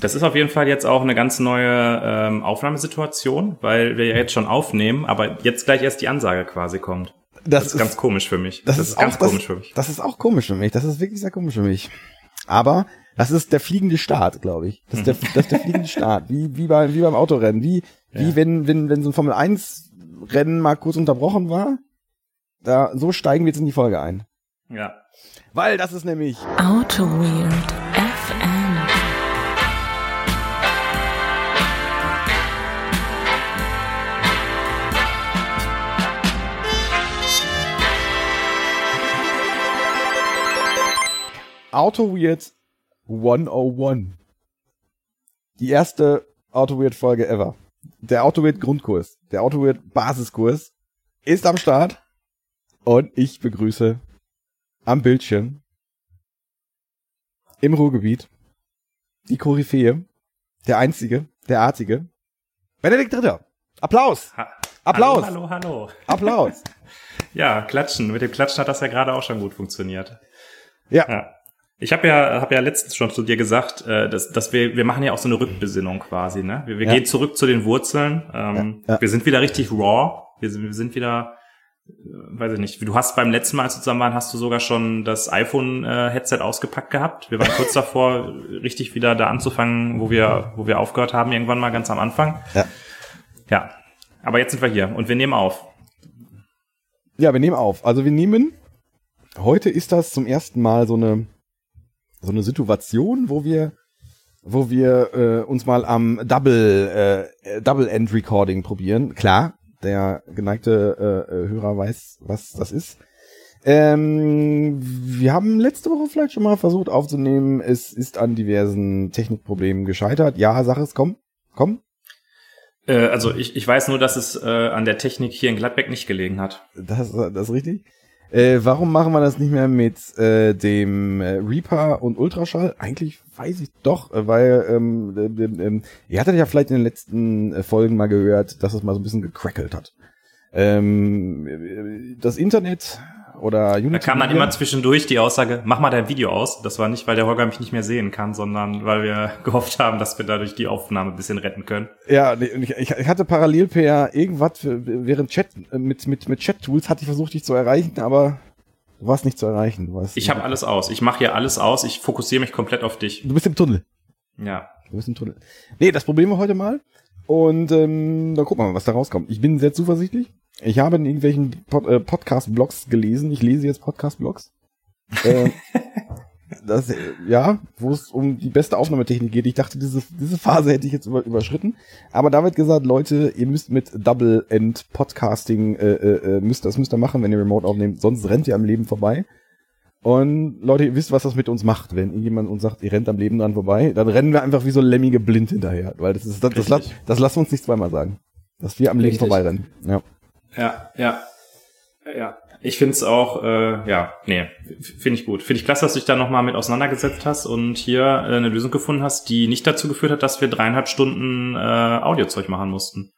Das ist auf jeden Fall jetzt auch eine ganz neue ähm, Aufnahmesituation, weil wir ja jetzt schon aufnehmen, aber jetzt gleich erst die Ansage quasi kommt. Das, das ist, ganz komisch für mich. Das, das ist, ist, ganz auch, komisch das, für mich. Das ist auch komisch für mich. Das ist wirklich sehr komisch für mich. Aber das ist der fliegende Start, glaube ich. Das ist, der, das ist der fliegende Start. Wie, wie, bei, wie beim Autorennen. Wie, ja. wie wenn, wenn, wenn so ein Formel 1 Rennen mal kurz unterbrochen war. Da, so steigen wir jetzt in die Folge ein. Ja. Weil das ist nämlich Auto Weird Auto Weird 101. Die erste Auto Weird Folge ever. Der Auto Weird Grundkurs, der Auto Weird Basiskurs ist am Start und ich begrüße am Bildschirm im Ruhrgebiet die Koryphäe, der einzige, der artige Benedikt Dritter. Applaus! Applaus! Hallo, hallo, hallo. Applaus! ja, klatschen. Mit dem Klatschen hat das ja gerade auch schon gut funktioniert. Ja. ja. Ich habe ja, hab ja letztens schon zu dir gesagt, äh, dass, dass wir, wir machen ja auch so eine Rückbesinnung quasi. Ne? Wir, wir ja. gehen zurück zu den Wurzeln. Ähm, ja, ja. Wir sind wieder richtig raw. Wir sind, wir sind wieder, äh, weiß ich nicht, du hast beim letzten Mal, als wir zusammen waren, hast du sogar schon das iPhone-Headset ausgepackt gehabt. Wir waren kurz davor, richtig wieder da anzufangen, wo wir, wo wir aufgehört haben, irgendwann mal ganz am Anfang. Ja. Ja. Aber jetzt sind wir hier und wir nehmen auf. Ja, wir nehmen auf. Also wir nehmen, heute ist das zum ersten Mal so eine so eine Situation, wo wir wo wir äh, uns mal am Double äh, Double End Recording probieren. Klar, der geneigte äh, Hörer weiß, was das ist. Ähm, wir haben letzte Woche vielleicht schon mal versucht aufzunehmen. Es ist an diversen Technikproblemen gescheitert. Ja, sag es, komm, komm. Äh, also ich, ich weiß nur, dass es äh, an der Technik hier in Gladbeck nicht gelegen hat. Das, das ist richtig. Äh, warum machen wir das nicht mehr mit äh, dem äh, Reaper und Ultraschall? Eigentlich weiß ich doch, äh, weil ähm, äh, äh, ihr hattet ja vielleicht in den letzten äh, Folgen mal gehört, dass es mal so ein bisschen gecrackelt hat. Ähm, das Internet oder Unity. Da kam dann immer zwischendurch die Aussage, mach mal dein Video aus. Das war nicht, weil der Holger mich nicht mehr sehen kann, sondern weil wir gehofft haben, dass wir dadurch die Aufnahme ein bisschen retten können. Ja, ich, ich hatte parallel per irgendwas während Chat mit mit mit Chat Tools hatte ich versucht dich zu erreichen, aber du warst nicht zu erreichen. Du warst ich habe alles aus. Ich mache hier alles aus. Ich fokussiere mich komplett auf dich. Du bist im Tunnel. Ja. Du bist im Tunnel. Nee, das Problem war heute mal. Und ähm, dann gucken wir mal, was da rauskommt. Ich bin sehr zuversichtlich. Ich habe in irgendwelchen Pod äh, Podcast-Blogs gelesen. Ich lese jetzt Podcast-Blogs. äh, das, ja, wo es um die beste Aufnahmetechnik geht. Ich dachte, diese, diese Phase hätte ich jetzt über, überschritten. Aber da wird gesagt, Leute, ihr müsst mit Double-End-Podcasting, äh, äh, äh, müsst, das müsst ihr machen, wenn ihr Remote aufnehmt, sonst rennt ihr am Leben vorbei. Und Leute, ihr wisst, was das mit uns macht. Wenn jemand uns sagt, ihr rennt am Leben dran vorbei, dann rennen wir einfach wie so Lemmige blind hinterher. Weil das ist, das, das, das, das lassen wir uns nicht zweimal sagen. Dass wir am Leben Richtig. vorbeirennen. Ja. Ja, ja. Ja. Ich finde es auch, äh, ja, nee, finde ich gut. Finde ich klasse, dass du dich da nochmal mit auseinandergesetzt hast und hier äh, eine Lösung gefunden hast, die nicht dazu geführt hat, dass wir dreieinhalb Stunden äh, Audiozeug machen mussten.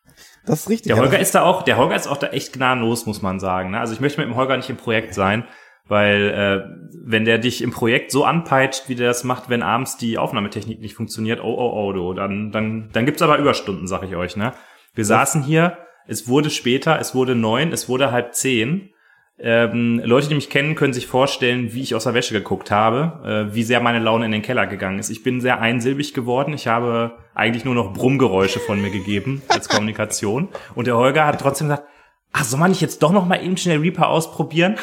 Das ist richtig. Der Holger ist da auch, der Holger ist auch da echt gnadenlos, muss man sagen. Ne? Also ich möchte mit dem Holger nicht im Projekt sein, weil äh, wenn der dich im Projekt so anpeitscht, wie der das macht, wenn abends die Aufnahmetechnik nicht funktioniert, oh oh oh, du, dann dann dann gibt's aber Überstunden, sag ich euch. Ne? Wir das saßen hier es wurde später, es wurde neun, es wurde halb zehn. Ähm, Leute, die mich kennen, können sich vorstellen, wie ich aus der Wäsche geguckt habe, äh, wie sehr meine Laune in den Keller gegangen ist. Ich bin sehr einsilbig geworden. Ich habe eigentlich nur noch Brummgeräusche von mir gegeben als Kommunikation. Und der Holger hat trotzdem gesagt, ach, soll man nicht jetzt doch noch mal eben schnell Reaper ausprobieren?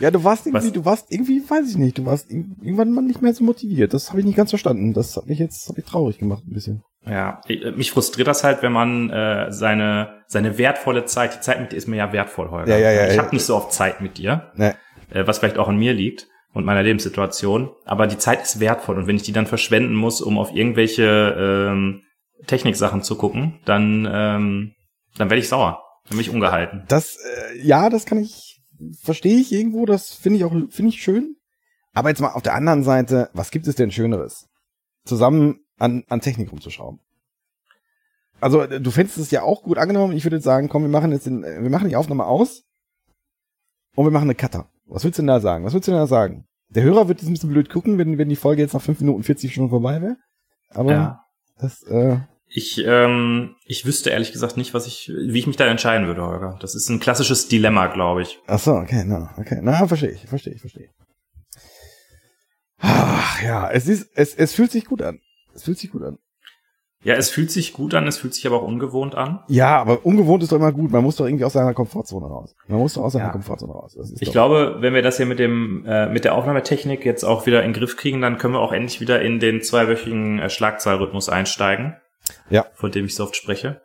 Ja, du warst irgendwie, Was? du warst irgendwie, weiß ich nicht, du warst irgendwann mal nicht mehr so motiviert. Das habe ich nicht ganz verstanden. Das hat mich jetzt hab ich traurig gemacht ein bisschen. Ja, äh, mich frustriert das halt, wenn man äh, seine seine wertvolle Zeit, die Zeit mit dir ist mir ja wertvoll, Holger. Ja, ja, ja, ich ja, habe nicht so oft Zeit mit dir, nee. äh, was vielleicht auch an mir liegt und meiner Lebenssituation. Aber die Zeit ist wertvoll und wenn ich die dann verschwenden muss, um auf irgendwelche ähm, Techniksachen zu gucken, dann ähm, dann werde ich sauer, dann bin ich ungehalten. Das äh, ja, das kann ich verstehe ich irgendwo. Das finde ich auch finde ich schön. Aber jetzt mal auf der anderen Seite, was gibt es denn Schöneres? Zusammen an, an Technik rumzuschrauben. Also du fändest es ja auch gut angenommen. Ich würde sagen, komm, wir machen jetzt den, wir machen die Aufnahme aus und wir machen eine Cutter. Was willst du denn da sagen? Was willst du denn da sagen? Der Hörer wird jetzt ein bisschen blöd gucken, wenn, wenn die Folge jetzt nach 5 Minuten 40 schon vorbei wäre. Aber Ja. das, äh, Ich, ähm, ich wüsste ehrlich gesagt nicht, was ich, wie ich mich da entscheiden würde, Holger. Das ist ein klassisches Dilemma, glaube ich. ach so, okay, na, okay, na, verstehe ich, verstehe ich, verstehe ich. Ach, ja, es ist, es, es fühlt sich gut an. Es fühlt sich gut an. Ja, es fühlt sich gut an, es fühlt sich aber auch ungewohnt an. Ja, aber ungewohnt ist doch immer gut. Man muss doch irgendwie aus seiner Komfortzone raus. Man muss doch aus seiner Ja. Komfortzone raus. Das ist Ich doch, glaube, wenn wir das hier mit dem äh, mit der Aufnahmetechnik jetzt auch wieder in den Griff kriegen, dann können wir auch endlich wieder in den zweiwöchigen äh, Schlagzahlrhythmus einsteigen. Ja. Von dem ich so oft spreche.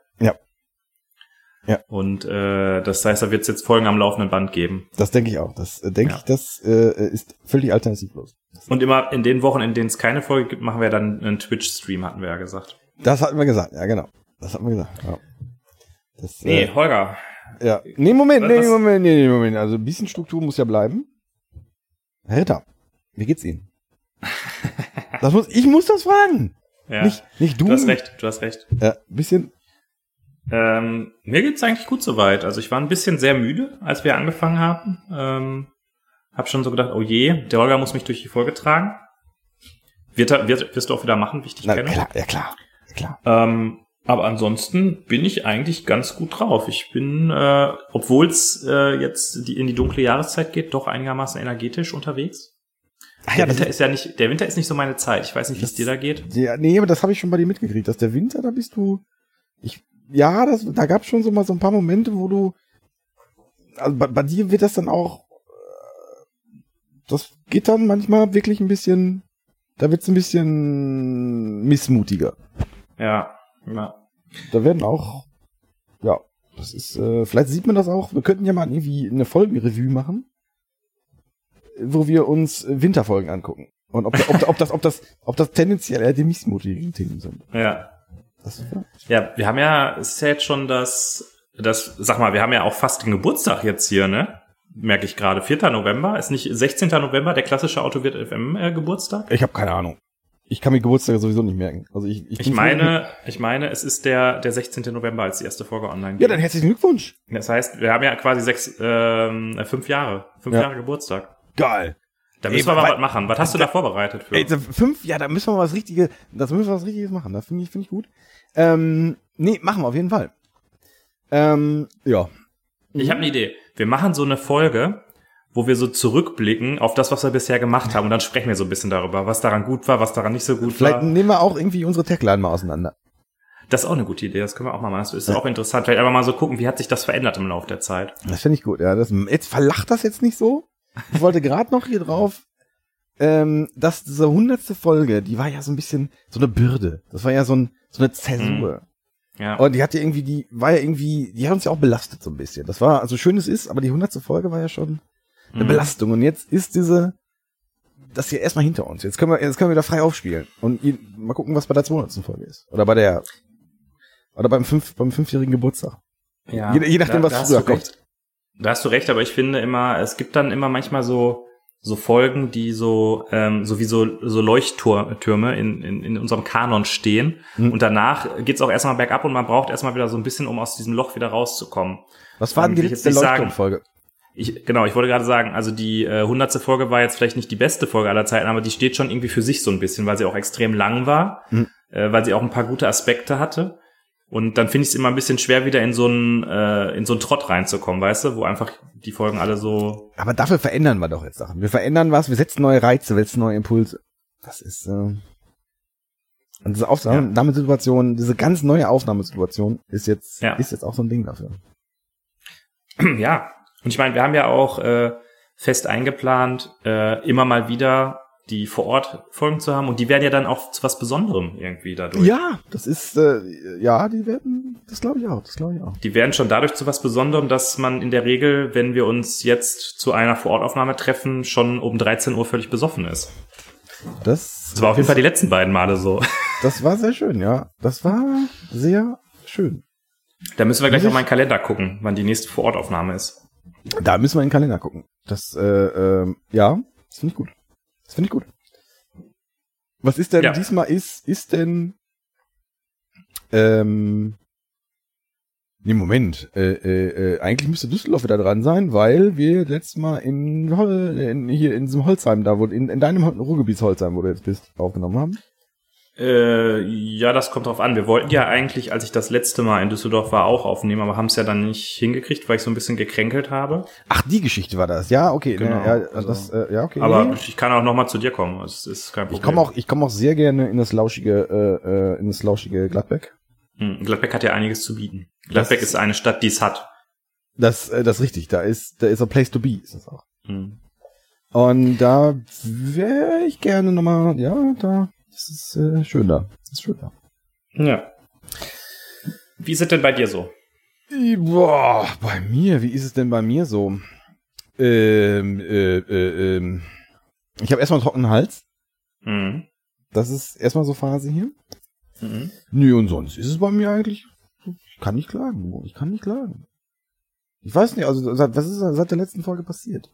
Ja. Und äh, das heißt, da wird es jetzt Folgen am laufenden Band geben. das denke ich auch. Das äh, denke Ja. ich, das äh, ist völlig alternativlos. Und immer in den Wochen, in denen es keine Folge gibt, machen wir dann einen Twitch-Stream, hatten wir ja gesagt. Das hatten wir gesagt, ja genau. Das hatten wir gesagt. Ja. Das, Nee, äh, Holger. ja. Nee, Moment, nee, Was- Moment, nee, nee, Moment. Also ein bisschen Struktur muss ja bleiben. Herr Ritter, wie geht's Ihnen? Das muss, ich muss das fragen. Ja, Nicht, nicht du. du hast recht, du hast recht. Ja, ein bisschen. Ähm, mir geht's eigentlich gut soweit. Also ich war ein bisschen sehr müde, als wir angefangen haben. Ähm, hab schon so gedacht, oh je, der Holger muss mich durch die Folge tragen. Wird er, wird, wirst du auch wieder machen, wie ich dich Na, kenne. klar, ja klar, ja, klar. Ähm, aber ansonsten bin ich eigentlich ganz gut drauf. Ich bin, äh, obwohl es äh, jetzt die, in die dunkle Jahreszeit geht, doch einigermaßen energetisch unterwegs. Ach Der das Winter ist ja nicht, der Winter ist nicht so meine Zeit. Ich weiß nicht, wie es dir da geht. Ja, nee, aber das habe ich schon bei dir mitgekriegt, dass der Winter, da bist du. Ich, ja, das, da gab schon so mal so ein paar Momente, wo du. Also bei, bei dir wird das dann auch. äh, Das geht dann manchmal wirklich ein bisschen. Da wird's ein bisschen missmutiger. Ja, ja. Da werden auch. Ja, das ist. Äh, vielleicht sieht man das auch. Wir könnten ja mal irgendwie eine Folgenrevue machen, wo wir uns Winterfolgen angucken. Und ob, ob, ob, das, ob, das, ob das tendenziell eher die missmutigen Themen sind. Ja, Ja, wir haben ja, es ist ja jetzt schon das, das, sag mal, wir haben ja auch fast den Geburtstag jetzt hier, ne? Merke ich gerade. 4. November, ist nicht 16. November der klassische Autowirt FM äh, Geburtstag? Ich habe keine Ahnung. Ich kann mir Geburtstage sowieso nicht merken. Also ich, ich, Ich meine, ich meine, es ist der, der 16. November, als die erste Folge online Ja, geht. dann herzlichen Glückwunsch. Das heißt, wir haben ja quasi sechs, ähm, fünf Jahre, fünf Ja. Jahre Geburtstag. Geil. Da Ey, müssen wir mal was machen. Was hast du da vorbereitet für? Ey, fünf, ja, da müssen wir mal was Richtiges, das müssen wir was Richtiges machen. Das finde ich, finde ich gut. Ähm, nee, machen wir auf jeden Fall. Ähm, ja. Ich habe eine Idee. Wir machen so eine Folge, wo wir so zurückblicken auf das, was wir bisher gemacht haben und dann sprechen wir so ein bisschen darüber, was daran gut war, was daran nicht so gut Vielleicht war. nehmen wir auch irgendwie unsere Tagline mal auseinander. Das ist auch eine gute Idee, das können wir auch mal machen. Das ist auch interessant. Vielleicht einfach mal so gucken, wie hat sich das verändert im Laufe der Zeit. Das finde ich gut, ja. Das, jetzt verlacht das jetzt nicht so. Ich wollte gerade noch hier drauf, ähm, dass diese hundertste Folge, die war ja so ein bisschen so eine Bürde. Das war ja so, ein, so eine Zäsur. Ja. Und die hat ja irgendwie, die war ja irgendwie, die hat uns ja auch belastet so ein bisschen. Das war, also schön es ist, aber die hundertste Folge war ja schon eine Mhm. Belastung. Und jetzt ist diese, das hier erstmal hinter uns. Jetzt können wir, jetzt können wir wieder frei aufspielen. Und je- mal gucken, was bei der 200. Folge ist. Oder bei der, oder beim fünf, beim fünfjährigen Geburtstag. ja. Je, je nachdem, Da- was da früher kommt. Da hast du recht, aber ich finde immer, es gibt dann immer manchmal so so Folgen, die so ähm, so wie so so Leuchttürme in, in, in unserem Kanon stehen Mhm. und danach geht's auch erstmal bergab und man braucht erstmal wieder so ein bisschen, um aus diesem Loch wieder rauszukommen. Was war denn Ähm, die letzte. Leuchtturmfolge? Ich, genau, ich wollte gerade sagen, also die äh, 100. Folge war jetzt vielleicht nicht die beste Folge aller Zeiten, aber die steht schon irgendwie für sich so ein bisschen, weil sie auch extrem lang war, Mhm. äh, weil sie auch ein paar gute Aspekte hatte. Und dann finde ich es immer ein bisschen schwer, wieder in so einen äh, in so einen Trott reinzukommen, weißt du, wo einfach die Folgen alle so. Aber dafür verändern wir doch jetzt Sachen. Wir verändern was, wir setzen neue Reize, wir setzen neue Impulse. Das ist, äh, und diese Aufnahmesituation, diese ganz neue Aufnahmesituation ist jetzt, Ja. ist jetzt auch so ein Ding dafür. ja. Und ich meine, wir haben ja auch äh, fest eingeplant, äh, immer mal wieder die vor Ort Folgen zu haben und die werden ja dann auch zu was Besonderem irgendwie dadurch. Ja, das ist, äh, ja, die werden, das glaube ich auch, das glaube ich auch. Die werden schon dadurch zu was Besonderem, dass man in der Regel, wenn wir uns jetzt zu einer Vorortaufnahme treffen, schon um 13 Uhr völlig besoffen ist. Das, Das war auf jeden Fall die letzten beiden Male so. das war sehr schön, ja. Das war sehr schön. Da müssen wir gleich Muss auf ich- meinen Kalender gucken, wann die nächste Vorortaufnahme ist. Da müssen wir in den Kalender gucken. Das, äh, ähm, ja, das finde ich gut. Das finde ich gut. Was ist denn Ja. diesmal ist, ist denn, ähm, nee, Moment, äh, äh, äh, eigentlich müsste Düsseldorf wieder dran sein, weil wir letztes Mal in, Hol- in hier in diesem Holzheim da, wo, in, in deinem Ruhrgebietsholzheim, wo du jetzt bist, aufgenommen haben. Äh, ja, das kommt drauf an. Wir wollten ja eigentlich, als ich das letzte Mal in Düsseldorf war, auch aufnehmen, aber haben es ja dann nicht hingekriegt, weil ich so ein bisschen gekränkelt habe. Ach, die Geschichte war das. Ja, okay. Genau, ja, also- das, äh, ja, okay. Aber Nee. ich kann auch noch mal zu dir kommen. Es ist kein Problem. ich komme auch, ich komme auch sehr gerne in das lauschige, äh, äh, in das lauschige Gladbeck. Hm, Gladbeck hat ja einiges zu bieten. Gladbeck Das- ist eine Stadt, die es hat. Das, äh, das ist richtig. Da ist, da ist a place to be, ist das auch. Hm. Und da wäre ich gerne nochmal, ja, da, das ist äh, schön da. Das ist schön da. Ja. Wie ist es denn bei dir so? Boah, bei mir, wie ist es denn bei mir so? Ähm, äh, äh, ähm, ich habe erstmal einen trockenen Hals. Mhm. Das ist erstmal so Phase hier. Mhm. Nö, und sonst ist es bei mir eigentlich, ich kann nicht klagen, ich kann nicht klagen. Ich weiß nicht, also seit, was ist seit der letzten Folge passiert?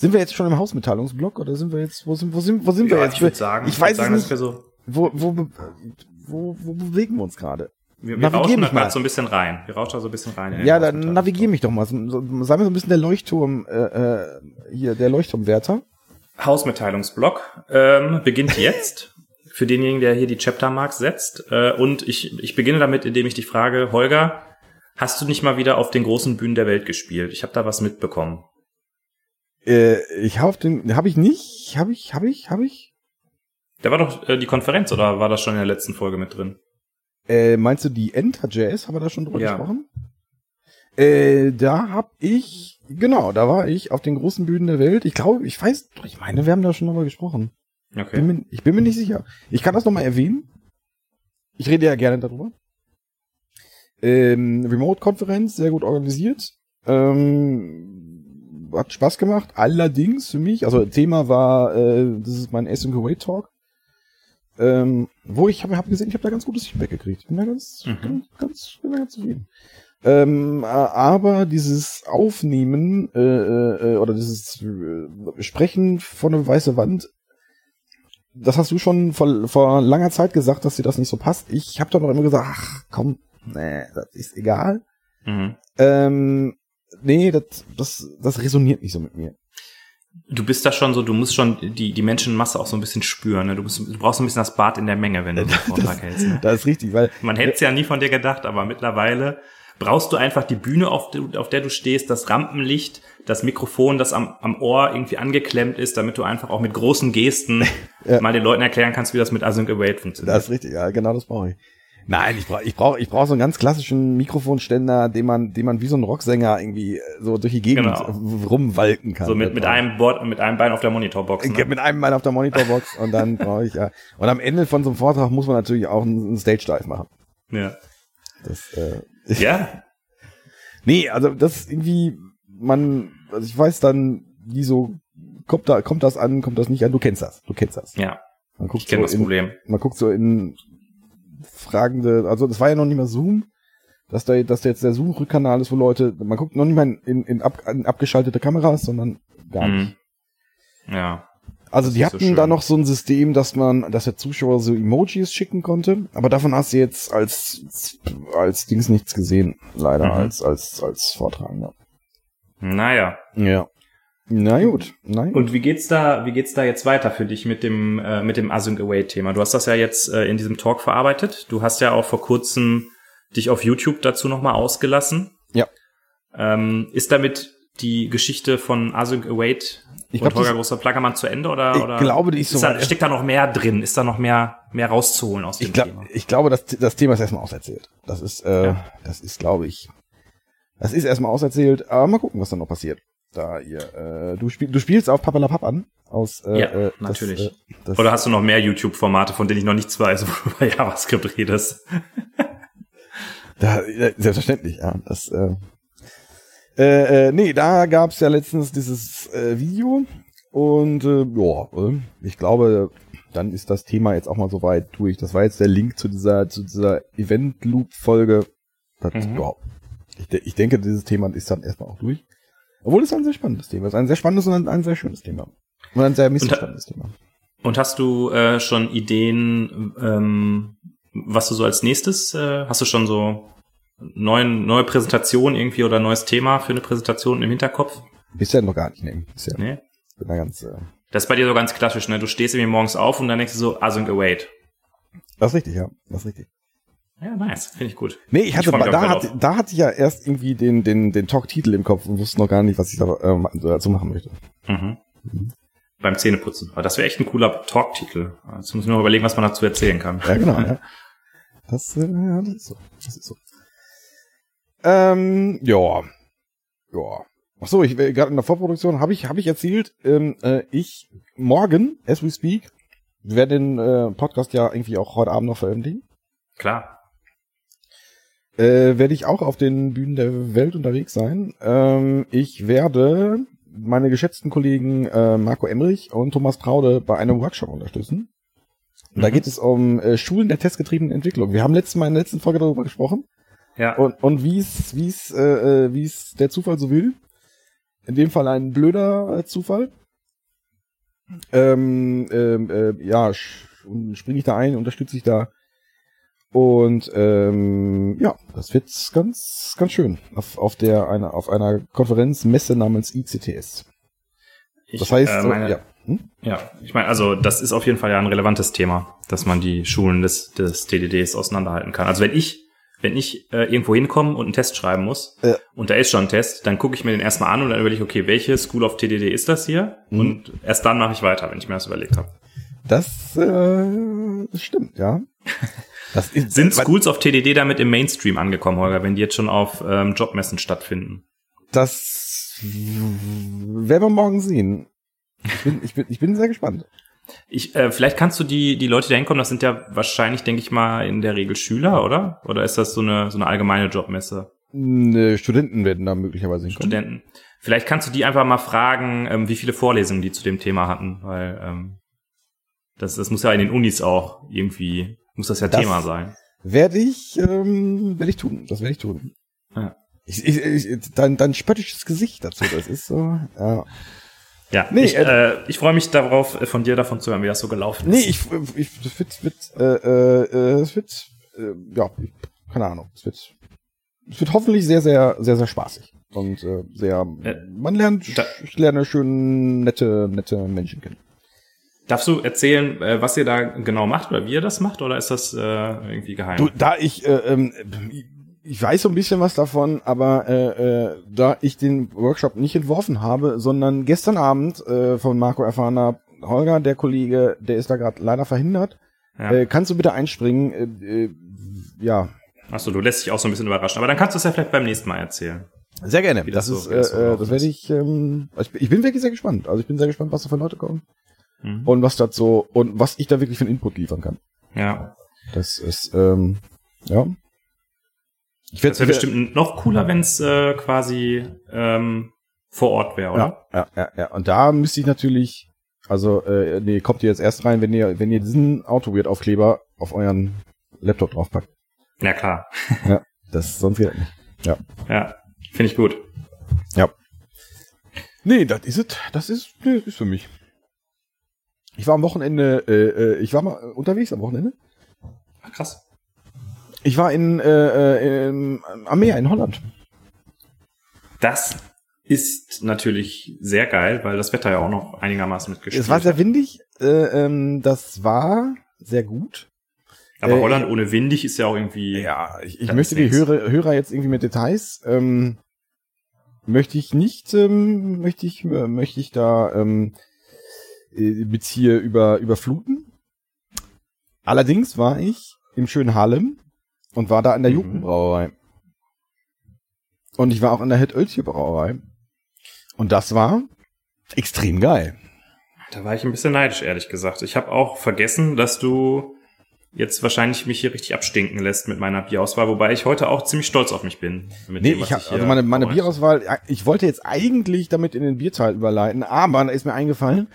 Sind wir jetzt schon im Hausmitteilungsblock oder sind wir jetzt, wo sind, wo sind, wo sind wir Ja, jetzt? ich würde sagen, ich würd weiß sagen, nicht. wir so. Wo, wo, wo, wo bewegen wir uns gerade? Wir, wir Navigier rauschen da gerade so ein bisschen rein. Wir rauschen da so ein bisschen rein. Ja, dann navigier mich doch mal. So, so, sei mir so ein bisschen der Leuchtturm, äh, äh, hier, der Leuchtturmwärter. Hausmitteilungsblock ähm, beginnt jetzt. Für denjenigen, der hier die Chaptermarks setzt. Äh, und ich, ich beginne damit, indem ich dich frage, Holger, hast du nicht mal wieder auf den großen Bühnen der Welt gespielt? Ich habe da was mitbekommen. Äh, ich habe den, habe ich nicht, habe ich, habe ich, habe ich. Da war doch äh, die Konferenz, oder war das schon in der letzten Folge mit drin? Äh, meinst du die Enter Jazz? Haben wir da schon drüber Ja. gesprochen? Äh, da hab ich, genau, da war ich auf den großen Bühnen der Welt. Ich glaube, ich weiß, ich meine, wir haben da schon drüber gesprochen. Bin Okay. mir, ich bin mir nicht sicher. Ich kann das nochmal erwähnen. Ich rede ja gerne darüber. Ähm, Remote-Konferenz, sehr gut organisiert. Ähm, hat Spaß gemacht. Allerdings für mich, also Thema war, äh, das ist mein Async Away Talk. Ähm, wo ich habe hab gesehen, ich habe da ganz gutes Feedback gekriegt. Bin da ganz, Mhm. ganz, ganz, bin da ganz zufrieden. Ähm, äh, aber dieses Aufnehmen äh, äh, oder dieses äh, Sprechen von einer weiße Wand, das hast du schon vor, vor langer Zeit gesagt, dass dir das nicht so passt. Ich habe doch noch immer gesagt, ach komm, nee, das ist egal. Mhm. Ähm, nee, das, das, das resoniert nicht so mit mir. Du bist da schon so, du musst schon die, die Menschenmasse auch so ein bisschen spüren. Ne? Du, musst, du brauchst so ein bisschen das Bad in der Menge, wenn du den Vortrag hältst. Ne? Das ist richtig, weil Man hätte es ja nie von dir gedacht, aber mittlerweile brauchst du einfach die Bühne, auf, der- auf der du stehst, das Rampenlicht, das Mikrofon, das am, am Ohr irgendwie angeklemmt ist, damit du einfach auch mit großen Gesten Ja. mal den Leuten erklären kannst, wie das mit Async Await funktioniert. Das ist richtig, ja, genau das brauche ich. Nein, ich brauche ich brauch, ich brauch so einen ganz klassischen Mikrofonständer, den man, den man wie so ein Rocksänger irgendwie äh, so durch die Gegend Genau. rumwalken kann. so mit, mit ich. einem Board, mit einem Bein auf der Monitorbox. Ich- Ne? Mit einem Bein auf der Monitorbox und dann brauche ich ja. Und am Ende von so einem Vortrag muss man natürlich auch einen, einen Stage Dive machen. Ja. Das, äh, ja, nee, also das irgendwie, man, also ich weiß dann, wie so, kommt da, kommt das an, kommt das nicht an, du kennst das, du kennst das. ja, Man guckt ich kenne so das in, Problem. man guckt so in fragende, also das war ja noch nicht mal Zoom, dass da, dass da jetzt der Zoom-Rückkanal ist, wo Leute, man guckt noch nicht mal in, in, ab, in abgeschaltete Kameras, sondern gar nicht. Mhm. Ja. Also die so hatten schön. da noch so ein System, dass man, dass der Zuschauer so Emojis schicken konnte, aber davon hast du jetzt als als Dings nichts gesehen, leider Mhm. als als als Vortragender. Naja. Ja. Na gut, nein. Und wie geht's da, wie geht's da jetzt weiter für dich mit dem, äh, mit dem Async Await Thema? Du hast das ja jetzt äh, in diesem Talk verarbeitet. Du hast ja auch vor kurzem dich auf YouTube dazu nochmal ausgelassen. Ja. Ähm, ist damit die Geschichte von Async Await Ich und glaub, Holger das- großer Plackermann zu Ende oder? Ich oder glaube, die ist ist so da, steckt da noch mehr drin? Ist da noch mehr, mehr rauszuholen aus dem ich, glaub, Thema? ich glaube, das, das Thema ist erstmal auserzählt. Das ist, äh, Ja. das ist, glaube ich, das ist erstmal auserzählt. Aber mal gucken, was dann noch passiert. Da ihr, äh, du, spiel, du spielst auf Papalapap an. Aus, äh, Ja, äh, das, natürlich. äh, das, Oder hast du noch mehr YouTube-Formate, von denen ich noch nichts weiß, wo du über JavaScript redest? Da, äh, selbstverständlich, ja. Das, äh, äh, äh, nee, da gab's ja letztens dieses äh, Video und äh, ja, äh, ich glaube, dann ist das Thema jetzt auch mal so weit durch. Das war jetzt der Link zu dieser zu dieser Event Loop Folge. Das, Mhm. ja, ich, de ich denke, dieses Thema ist dann erstmal auch durch. Obwohl es ein sehr spannendes Thema ist, ein sehr spannendes und ein, ein sehr schönes Thema und ein sehr missverstandenes Thema. Und hast du äh, schon Ideen, ähm, was du so als nächstes, äh, hast du schon so neuen, neue Präsentation irgendwie oder neues Thema für eine Präsentation im Hinterkopf? Bisher noch gar nicht nehmen. Bisher Nee? bin da ganz. Äh, Das ist bei dir so ganz klassisch, ne? Du stehst irgendwie morgens auf und dann denkst du so, Async Await. Das ist richtig, ja. Das ist richtig. Ja, nice. Finde ich gut. Nee, ich hatte, auch da, hatte, da hatte ich ja erst irgendwie den, den, den Talk-Titel im Kopf und wusste noch gar nicht, was ich da, äh, dazu machen möchte. Mhm. Beim Zähneputzen. Aber das wäre echt ein cooler Talk-Titel. Jetzt muss ich nur überlegen, was man dazu erzählen kann. Ja, genau, ja. Das, äh, ja, das ist so. Das ist so. Ähm, ja. Ja. Ach so, ich äh, gerade in der Vorproduktion habe ich, habe ich erzählt, ähm, äh, ich morgen, as we speak, wir werden den äh, Podcast ja irgendwie auch heute Abend noch veröffentlichen. Klar. Äh, werde ich auch auf den Bühnen der Welt unterwegs sein. Ähm, ich werde meine geschätzten Kollegen äh, Marco Emmerich und Thomas Traude bei einem Workshop unterstützen. Und Da Mhm. geht es um äh, Schulen der testgetriebenen Entwicklung. Wir haben letztes Mal in der letzten Folge darüber gesprochen Ja. und, und wie es wie es äh, äh, wie es der Zufall so will. In dem Fall ein blöder äh, Zufall. Ähm, ähm, äh, ja, springe ich da ein, unterstütze ich da. Und ähm, ja, das wird ganz ganz schön auf, auf der einer auf einer Konferenz Messe namens ICTS. Ich, Das heißt, äh, so, meine, ja. Hm? Ja, ich meine, also das ist auf jeden Fall ja ein relevantes Thema, dass man die Schulen des, des DDDs auseinanderhalten kann. Also wenn ich, wenn ich äh, irgendwo hinkomme und einen Test schreiben muss Ja. und da ist schon ein Test, dann gucke ich mir den erstmal an und dann überlege ich, okay, welche School of TDD ist das hier? Mhm. Und erst dann mache ich weiter, wenn ich mir das überlegt habe. Das, äh, das stimmt, ja. Das ist, Sind weil- Schools of TDD damit im Mainstream angekommen, Holger, wenn die jetzt schon auf ähm, Jobmessen stattfinden? Das werden wir morgen sehen. Ich bin, ich bin, ich bin sehr gespannt. Ich, äh, vielleicht kannst du die, die Leute, die da hinkommen, das sind ja wahrscheinlich, denke ich mal, in der Regel Schüler, oder? Oder ist das so eine, so eine allgemeine Jobmesse? Ne, Studenten werden da möglicherweise hinkommen. Studenten. Vielleicht kannst du die einfach mal fragen, ähm, wie viele Vorlesungen die zu dem Thema hatten, weil ähm, das, das muss ja in den Unis auch irgendwie, muss das ja Das- Thema sein. Werde ich, ähm, werde ich tun. Das werde ich tun. Ja. Ich, ich, ich, dein, dein spöttisches Gesicht dazu, das ist so, ja. Ja, Nee, ich, äh, ich freue mich darauf, äh, von dir davon zu hören, wie das so gelaufen Nee, ist. ich, ich, das wird, wird, äh, äh, es wird, äh, ja, keine Ahnung, es wird, es wird hoffentlich sehr, sehr, sehr, sehr spaßig. Und äh, sehr, Äh, man lernt, ich lerne schön nette, nette Menschen kennen. Darfst du erzählen, äh, was ihr da genau macht oder wie ihr das macht, oder ist das äh, irgendwie geheim? Du, da ich, äh, ähm, ich weiß so ein bisschen was davon, aber äh, äh, da ich den Workshop nicht entworfen habe, sondern gestern Abend äh, von Marco erfahren habe, Holger, der Kollege, der ist da gerade leider verhindert. ja. Äh, kannst du bitte einspringen? Äh, äh, ja, Achso, du lässt dich auch so ein bisschen überraschen. Aber dann kannst du es ja vielleicht beim nächsten Mal erzählen. sehr gerne. Wie Das, das ist, so- das so äh, das werde ist. ich. Ähm, ich, bin- ich bin wirklich sehr gespannt. Also ich bin sehr gespannt, was da für Leute kommen Mhm. und was dazu und was ich da wirklich für einen Input liefern kann. Ja. Das ist ähm, ja. Ich Das wäre werd- bestimmt noch cooler, wenn es äh, quasi ähm, vor Ort wäre, oder? Ja, ja, ja, ja. Und da müsste ich natürlich, also, äh, nee, kommt ihr jetzt erst rein, wenn ihr, wenn ihr diesen Autoweird-Aufkleber auf euren Laptop draufpackt. Ja, klar. Das, sonst geht das nicht. Ja, finde ich gut. Ja. Nee, das ist es, das ist, nee, das ist für mich. Ich war am Wochenende, äh, äh, ich war mal unterwegs am Wochenende. Ach, krass. Ich war in, äh, äh, im, am Meer in Holland. Das ist natürlich sehr geil, weil das Wetter ja auch noch einigermaßen mitgespielt Es war sehr hat. windig, äh, ähm, das war sehr gut. Aber äh, Holland ohne windig ist ja auch irgendwie. Ja, ich, ich möchte die. Hörer, Hörer jetzt irgendwie mit Details, ähm, möchte ich nicht, ähm, möchte ich, äh, möchte ich da ähm, äh, mit hier über, überfluten. Allerdings war ich im schönen Harlem und war da in der Mhm. Jugendbrauerei. Und ich war auch in der Het Öltje Brauerei. Und das war extrem geil. Da war ich ein bisschen neidisch, ehrlich gesagt. Ich habe auch vergessen, dass du jetzt wahrscheinlich mich hier richtig abstinken lässt mit meiner Bierauswahl, wobei ich heute auch ziemlich stolz auf mich bin. Mit Nee, dem, ich hab, also meine, meine Bierauswahl, ich wollte jetzt eigentlich damit in den Bierteil überleiten, aber da ist mir eingefallen,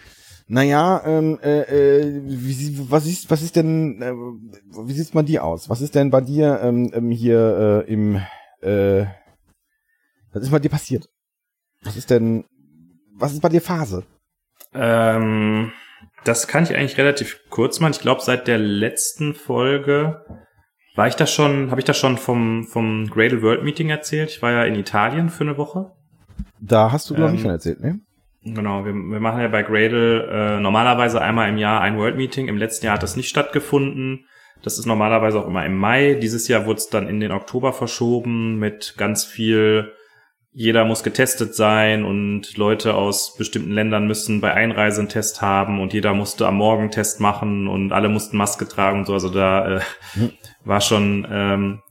naja, ähm, äh, äh, wie, was ist, was ist denn, äh, wie sieht's bei dir aus? Was ist denn bei dir ähm, ähm, hier äh, im, äh, was ist bei dir passiert? Was ist denn, was ist bei dir Phase? Ähm, das kann ich eigentlich relativ kurz machen. Ich glaube, seit der letzten Folge war ich da schon, habe ich da schon vom, vom Gradle World Meeting erzählt. Ich war ja in Italien für eine Woche. Da hast du, glaube Ähm, ich, schon erzählt, ne? Genau, wir, wir machen ja bei Gradle äh, normalerweise einmal im Jahr ein World Meeting. Im letzten Jahr hat das nicht stattgefunden, Das ist normalerweise auch immer im Mai. Dieses Jahr wurde es dann in den Oktober verschoben mit ganz viel, jeder muss getestet sein und Leute aus bestimmten Ländern müssen bei Einreise einen Test haben und jeder musste am Morgen einen Test machen und alle mussten Maske tragen und so. Also da äh, Hm. war schon, ähm,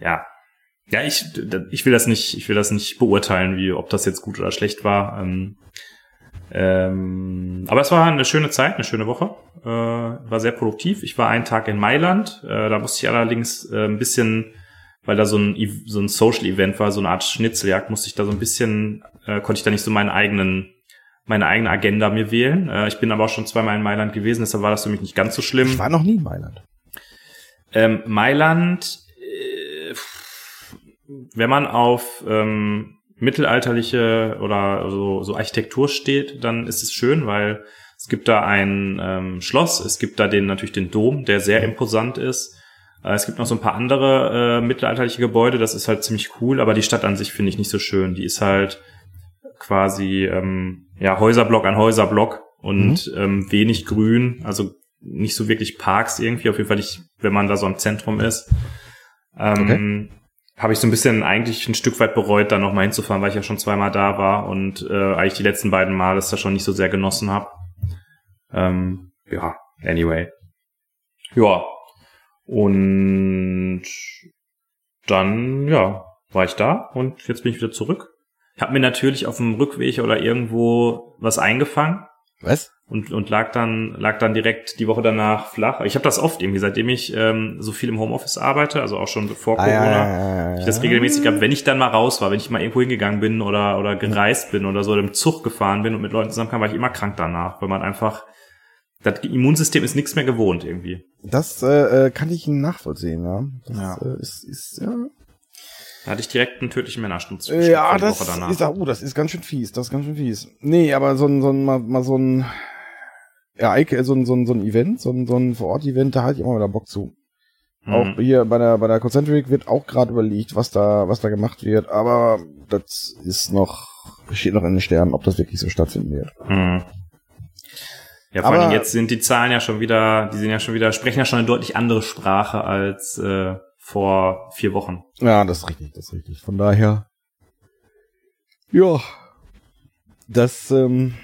ja, ja, ich, ich will das nicht, ich will das nicht beurteilen, wie, ob das jetzt gut oder schlecht war. Ähm, ähm, aber es war eine schöne Zeit, eine schöne Woche. Äh, war sehr produktiv. Ich war einen Tag in Mailand. Äh, da musste ich allerdings äh, ein bisschen, weil da so ein, so ein Social-Event war, so eine Art Schnitzeljagd, musste ich da so ein bisschen, äh, konnte ich da nicht so meinen eigenen, meine eigene Agenda mir wählen. Äh, ich bin aber auch schon zweimal in Mailand gewesen, deshalb war das für mich nicht ganz so schlimm. Ich war noch nie in Mailand. Ähm, Mailand, wenn man auf ähm, mittelalterliche oder so, so Architektur steht, dann ist es schön, weil es gibt da ein ähm, Schloss, es gibt da den natürlich den Dom, der sehr imposant ist. Äh, es gibt noch so ein paar andere äh, mittelalterliche Gebäude, das ist halt ziemlich cool, aber die Stadt an sich finde ich nicht so schön. Die ist halt quasi ähm, ja Häuserblock an Häuserblock und ähm, wenig Grün, also nicht so wirklich Parks irgendwie, auf jeden Fall nicht, wenn man da so im Zentrum ist. Ähm, Habe ich so ein bisschen eigentlich ein Stück weit bereut, da nochmal hinzufahren, weil ich ja schon zweimal da war und äh, eigentlich die letzten beiden Mal das da schon nicht so sehr genossen habe. Ähm, ja, anyway. Ja. Und dann, ja, war ich da und jetzt bin ich wieder zurück. Ich habe mir natürlich auf dem Rückweg oder irgendwo was eingefangen Was? Und, und lag dann lag dann direkt die Woche danach flach. Ich habe das oft irgendwie, seitdem ich ähm, so viel im Homeoffice arbeite, also auch schon vor Ah, Corona. ja, ja, ja. Ich das regelmäßig gehabt, wenn ich dann mal raus war, wenn ich mal irgendwo hingegangen bin oder oder gereist bin oder so oder im Zug gefahren bin und mit Leuten zusammenkam, war ich immer krank danach, weil man einfach das Immunsystem ist nichts mehr gewohnt irgendwie. Das äh, äh, kann ich nachvollziehen, ja. Das Ja. Äh, ist, ist ja. Da hatte ich direkt einen tödlichen Männersturz. Ja, die das Woche danach. ist, oh, das ist ganz schön fies, das ist ganz schön fies. Nee, aber so ein, so ein, mal, mal so ein, ja, Eike- so ein, so ein, so ein Event, so ein, so ein Vor-Ort-Event, da hatte ich immer wieder Bock zu. Auch Mhm. hier bei der, bei der Concentric wird auch gerade überlegt, was da, was da gemacht wird, aber das ist noch, steht noch in den Sternen, ob das wirklich so stattfinden wird. Mhm. Ja, vor Aber- allem jetzt sind die Zahlen ja schon wieder, die sind ja schon wieder, sprechen ja schon eine deutlich andere Sprache als äh, vor vier Wochen. Ja, das ist richtig, das ist richtig. Von daher, ja, das, ähm,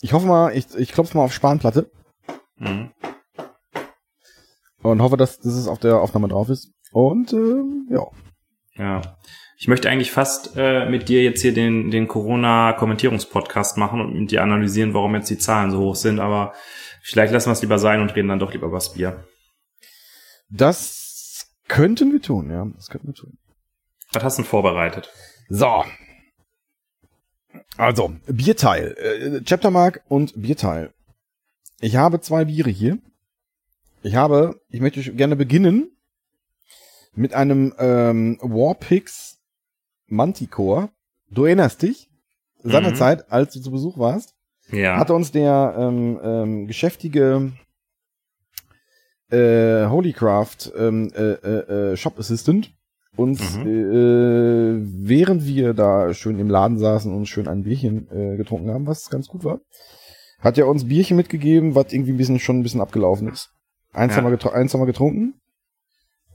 ich hoffe mal, ich, ich klopfe mal auf Spanplatte Mhm. und hoffe, dass, dass es auf der Aufnahme drauf ist. Und ähm, ja, Ja. Ich möchte eigentlich fast äh, mit dir jetzt hier den, den Corona-Kommentierungspodcast machen und mit dir analysieren, warum jetzt die Zahlen so hoch sind, aber vielleicht lassen wir es lieber sein und reden dann doch lieber über das Bier. das könnten wir tun, ja, das könnten wir tun. Was hast du denn vorbereitet? So. Also, Bierteil. Äh, Chaptermark und Bierteil. Ich habe zwei Biere hier. Ich habe, ich möchte gerne beginnen mit einem ähm, Warpix Manticore. Du erinnerst dich? Seinerzeit, als du zu Besuch warst, Ja. hatte uns der ähm, ähm, geschäftige äh, Holycraft ähm, äh, äh, äh, Shop Assistant uns, Mhm. äh, während wir da schön im Laden saßen und schön ein Bierchen äh, getrunken haben, was ganz gut war, hat er uns Bierchen mitgegeben, was irgendwie ein bisschen schon ein bisschen abgelaufen ist. Eins, Ja. haben, wir eins haben wir getrunken,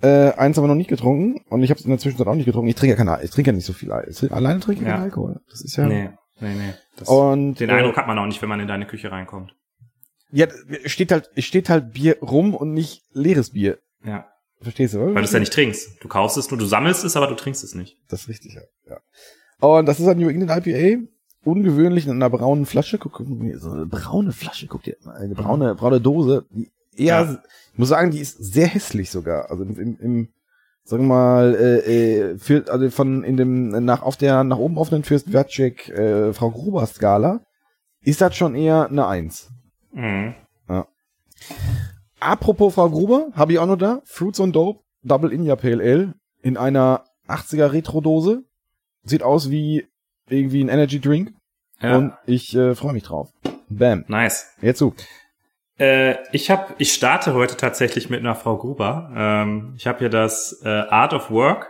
äh, eins haben wir noch nicht getrunken und ich habe es in der Zwischenzeit auch nicht getrunken. Ich trinke ja keine, ich trinke ja nicht so viel Al- ich trinke- Alleine trinke ich Ja. keinen Alkohol. Das ist ja. Nee, nee, nee. Das, Und den äh, Eindruck hat man auch nicht, wenn man in deine Küche reinkommt. Ja, steht halt, steht halt Bier rum und nicht leeres Bier. Ja. Verstehst du, oder? Weil du es ja nicht trinkst. Du kaufst es nur, du sammelst es, aber du trinkst es nicht. Das ist richtig, ja. ja. Und das ist ein New England IPA. Ungewöhnlich in einer braunen Flasche. Guck, nee, so eine braune Flasche, guck dir mal, eine braune, braune Dose. Die eher, Ja. ich muss sagen, die ist sehr hässlich sogar. Also im, im, sagen wir mal, äh, äh, für, also von in dem nach auf der nach oben offenen Fürst Wertschek äh, Frau Gruber Skala ist das schon eher eine Eins. Mhm. Apropos Frau Gruber, habe ich auch noch da. Fruits on Dope, Double India Pale Ale in einer 80er Retro-Dose. Sieht aus wie irgendwie ein Energy Drink. Ja. Und ich äh, freue mich drauf. Bam. nice. Jetzt zu. Äh, ich hab, ich starte heute tatsächlich mit einer Frau Gruber. Ähm, ich habe hier das äh, Art of Work.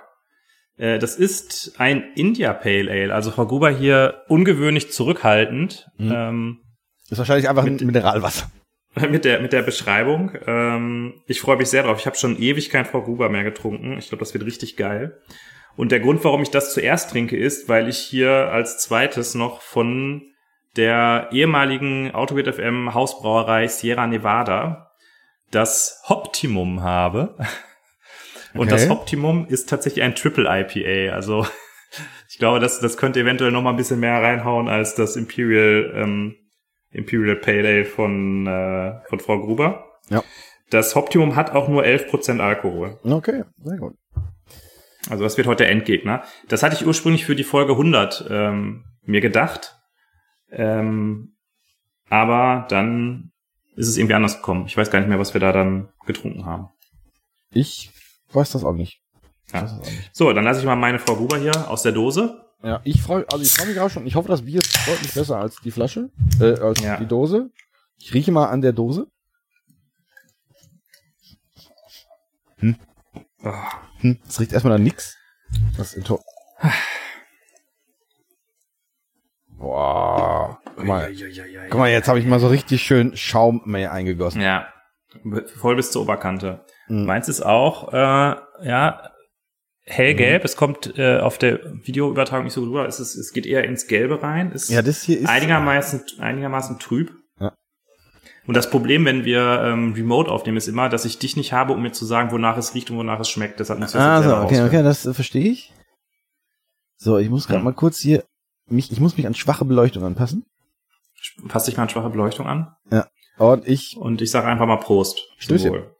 Äh, das ist ein India Pale Ale. Also Frau Gruber hier ungewöhnlich zurückhaltend. Mhm. Ähm, Ist wahrscheinlich einfach ein Mit- Mineralwasser. mit der, mit der Beschreibung. Ähm, ich freue mich sehr drauf. Ich habe schon ewig kein Frau Gruber mehr getrunken. Ich glaube, das wird richtig geil. Und der Grund, warum ich das zuerst trinke, ist, weil ich hier als zweites noch von der ehemaligen Autobit FM Hausbrauerei Sierra Nevada das Optimum habe. Und Okay. das Optimum ist tatsächlich ein Triple IPA. Also ich glaube, das, das könnte eventuell noch mal ein bisschen mehr reinhauen als das Imperial, ähm, Imperial Pale Ale von, äh, von Frau Gruber. Ja. Das Optimum hat auch nur 11% Alkohol. Okay, sehr gut. Also das wird heute der Endgegner. Das hatte ich ursprünglich für die Folge 100 ähm, mir gedacht. Ähm, aber dann ist es irgendwie anders gekommen. Ich weiß gar nicht mehr, was wir da dann getrunken haben. Ich weiß das auch nicht. Ich Ja. weiß das auch nicht. So, dann lasse ich mal meine Frau Gruber hier aus der Dose. Ja, ich freue, also ich freue mich auch schon. Ich hoffe, das Bier ist deutlich besser als die Flasche, äh, als Ja. die Dose. Ich rieche mal an der Dose. Oh, Hm, es riecht erstmal nach nix. Das ist Boah. Guck mal, guck mal, jetzt habe ich mal so richtig schön Schaum mehr eingegossen. Ja, voll bis zur Oberkante. Mhm. Meins ist auch, äh, ja, hellgelb. Es kommt äh, auf der Videoübertragung nicht so rüber. Es, ist, es geht eher ins Gelbe rein. Es Ja, das hier ist. einigermaßen, einigermaßen trüb. Ja. Und das Problem, wenn wir ähm, remote aufnehmen, ist immer, dass ich dich nicht habe, um mir zu sagen, wonach es riecht und wonach es schmeckt. Deshalb muss ich das Ah, so, okay, okay, das äh, verstehe ich. So, ich muss gerade Hm. mal kurz hier mich, ich muss mich an schwache Beleuchtung anpassen. Passt dich mal an schwache Beleuchtung an. Und ich, Und ich sage einfach mal Prost. Stößchen. Wohl.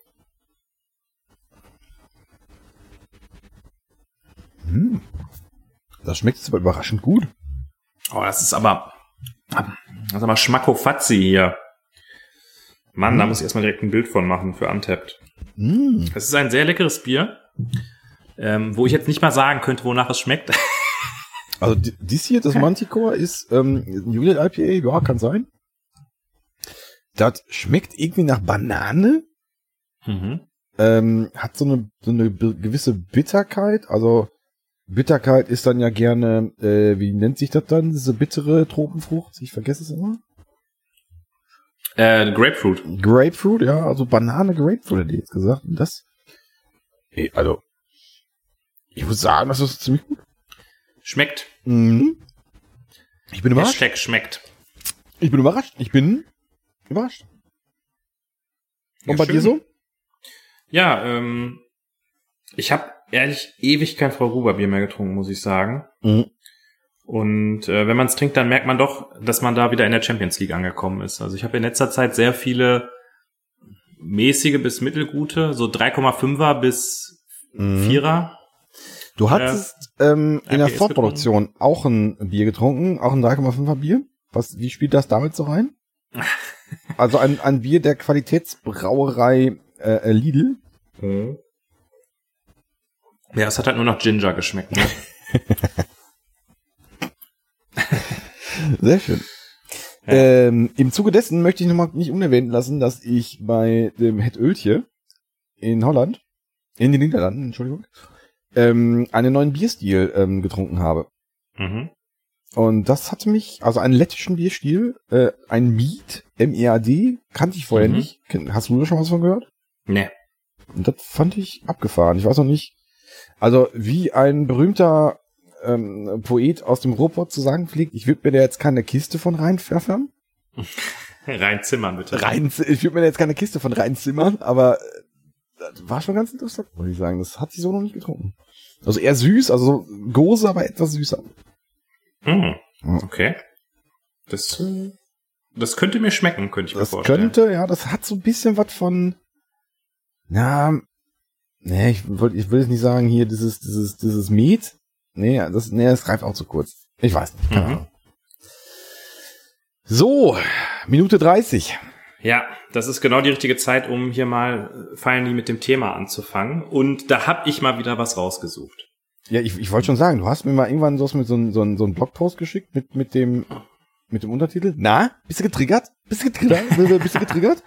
Hm, das schmeckt jetzt aber überraschend gut. Oh, das ist aber, das ist aber Schmackofatzi hier. Mann, da Hm. muss ich erstmal direkt ein Bild von machen für Untapped. Hm, Es ist ein sehr leckeres Bier, ähm, wo ich jetzt nicht mal sagen könnte, wonach es schmeckt. Also di- dies hier, das Manticore, ist ähm, Juliet IPA, ja, kann sein. Das schmeckt irgendwie nach Banane, mhm. ähm, hat so eine, so eine gewisse Bitterkeit. Also Bitterkeit ist dann ja gerne, äh, wie nennt sich das dann, diese bittere Tropenfrucht? Ich vergesse es immer. äh, Grapefruit. Grapefruit, ja, also Banane, Grapefruit hätte ich jetzt gesagt. Und das, eh, also, ich muss sagen, das ist ziemlich gut. Schmeckt. Mhm. Ich bin überrascht. Hashtag schmeckt. Ich bin überrascht. Ich bin überrascht. Und Ja, bei schön. dir so? Ja, ähm, ich habe ehrlich ewig kein Frau Gruber Bier mehr getrunken, muss ich sagen. Mhm. Und äh, wenn man es trinkt, dann merkt man doch, dass man da wieder in der Champions League angekommen ist. Also ich habe in letzter Zeit sehr viele mäßige bis mittelgute, so 3,5er bis Mhm. 4er. Du hattest ähm, in der IPAs Fortproduktion auch ein Bier getrunken, auch ein 3,5er Bier. Was, wie spielt das damit so rein? Also ein, ein Bier der Qualitätsbrauerei äh, äh, Lidl. Ja, es hat halt nur nach Ginger geschmeckt. Ne? Sehr schön. Ja. Ähm, Im Zuge dessen möchte ich nochmal nicht unerwähnt lassen, dass ich bei dem Het Öltje in Holland, in den Niederlanden, Entschuldigung, ähm, einen neuen Bierstil ähm, getrunken habe. mhm. Und das hat mich, also einen lettischen Bierstil, äh, ein Mead, M-E-A-D, kannte ich vorher Mhm. nicht. Hast du da schon was von gehört? Nee. Und das fand ich abgefahren. Ich weiß noch nicht, also wie ein berühmter ähm, Poet aus dem Ruhrpott zu sagen pflegt, ich würde mir da jetzt keine Kiste von reinpfeffern. Rein zimmern, bitte. Rein, ich würde mir da jetzt keine Kiste von reinzimmern, aber äh, das war schon ganz interessant, muss ich sagen. Das hat sie so noch nicht getrunken. Also eher süß, also so Gose, aber etwas süßer. Ja. Okay. Das, das könnte mir schmecken, könnte ich mir Das vorstellen. könnte, ja, das hat so ein bisschen was von, na, nee, ich wollte, ich will jetzt nicht sagen, hier dieses, dieses, dieses Met. Nee, das, nee, das greift auch zu kurz. Ich weiß nicht, keine Mhm. Ahnung. So, Minute 30. Ja, das ist genau die richtige Zeit, um hier mal äh, finally mit dem Thema anzufangen. Und da hab ich mal wieder was rausgesucht. Ja, ich, ich wollte schon sagen, du hast mir mal irgendwann so, mit so, ein- so, ein- so einen Blogpost geschickt mit, mit dem, mit dem Untertitel. Na, bist du getriggert? Bist du getriggert? bist du getriggert?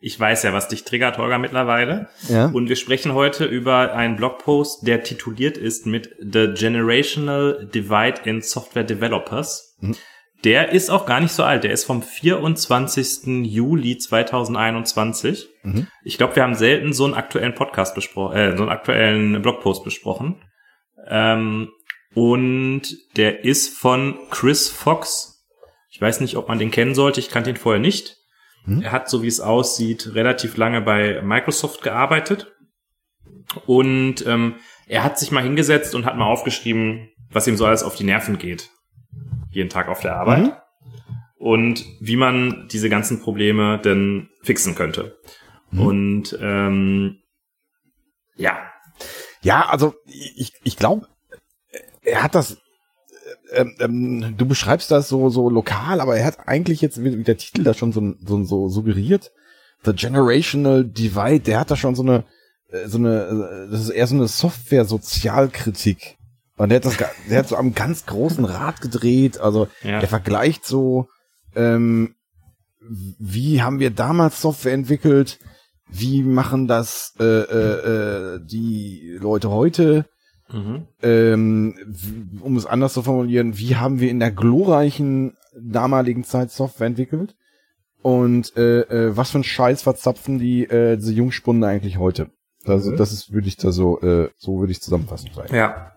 Ich weiß ja, was dich triggert, Holger, mittlerweile. Ja. Und wir sprechen heute über einen Blogpost, der tituliert ist mit The Generational Divide in Software Developers. Mhm. der ist auch gar nicht so alt. Der ist vom 24. Juli 2021. Mhm. Ich glaube, wir haben selten so einen aktuellen Podcast besprochen, äh, so einen aktuellen Blogpost besprochen. Ähm, und der ist von Chris Fox. Ich weiß nicht, ob man den kennen sollte. Ich kannte ihn vorher nicht. Mhm. Er hat, so wie es aussieht, relativ lange bei Microsoft gearbeitet. Und ähm, er hat sich mal hingesetzt und hat mal aufgeschrieben, was ihm so alles auf die Nerven geht. Jeden Tag auf der Arbeit. Mhm. Und wie man diese ganzen Probleme denn fixen könnte. Mhm. Und ähm, ja, Ja, also ich, ich glaube, er hat das. Ähm, ähm, du beschreibst das so so lokal, aber er hat eigentlich jetzt, wie der Titel da schon so, so, so suggeriert, The Generational Divide, der hat da schon so eine, äh, so eine, äh, das ist eher so eine Software-Sozialkritik. Und der hat das, der hat so am ganz großen Rad gedreht. Also Ja. der vergleicht so, ähm, wie haben wir damals Software entwickelt? Wie machen das äh, äh, äh, die Leute heute? Mhm. ähm, um es anders zu formulieren, wie haben wir in der glorreichen damaligen Zeit Software entwickelt? Und äh, äh, was für ein Scheiß verzapfen die äh, diese Jungspunde eigentlich heute? Also Mhm. das ist würde ich da so äh, so würde ich zusammenfassen vielleicht. Ja.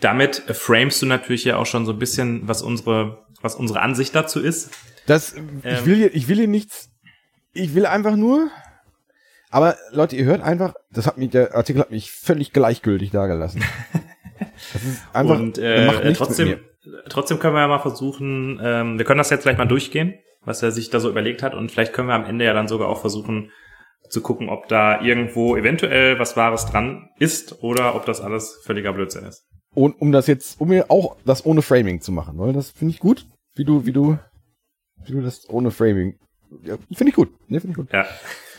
Damit äh, framest du natürlich ja auch schon so ein bisschen, was unsere, was unsere Ansicht dazu ist. Das ich Ähm. will hier ich will hier nichts ich will einfach nur aber Leute, ihr hört einfach, das hat mich der Artikel hat mich völlig gleichgültig dagelassen. Das ist einfach und äh, trotzdem, trotzdem können wir ja mal versuchen, ähm, wir können das jetzt gleich mal durchgehen, was er sich da so überlegt hat. Und vielleicht können wir am Ende ja dann sogar auch versuchen zu gucken, ob da irgendwo eventuell was Wahres dran ist oder ob das alles völliger Blödsinn ist. Und um das jetzt, um mir auch das ohne Framing zu machen, weil das finde ich gut, wie du, wie du, wie du das ohne Framing. Ja, finde ich gut. Nee, finde ich gut. Ja.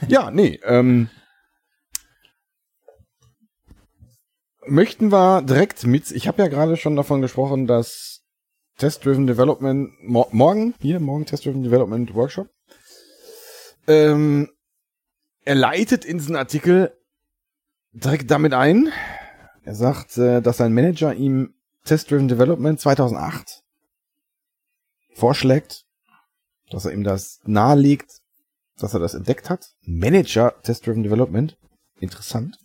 Ja, nee, ähm, möchten wir direkt mit, ich habe ja gerade schon davon gesprochen, dass Test-Driven Development, mor morgen, hier, morgen Test-Driven Development Workshop, ähm, er leitet in diesen Artikel direkt damit ein. Er sagt, äh, dass sein Manager ihm Test-Driven Development 2008 vorschlägt, dass er ihm das nahelegt, dass er das entdeckt hat. Manager Test-Driven Development. Interessant.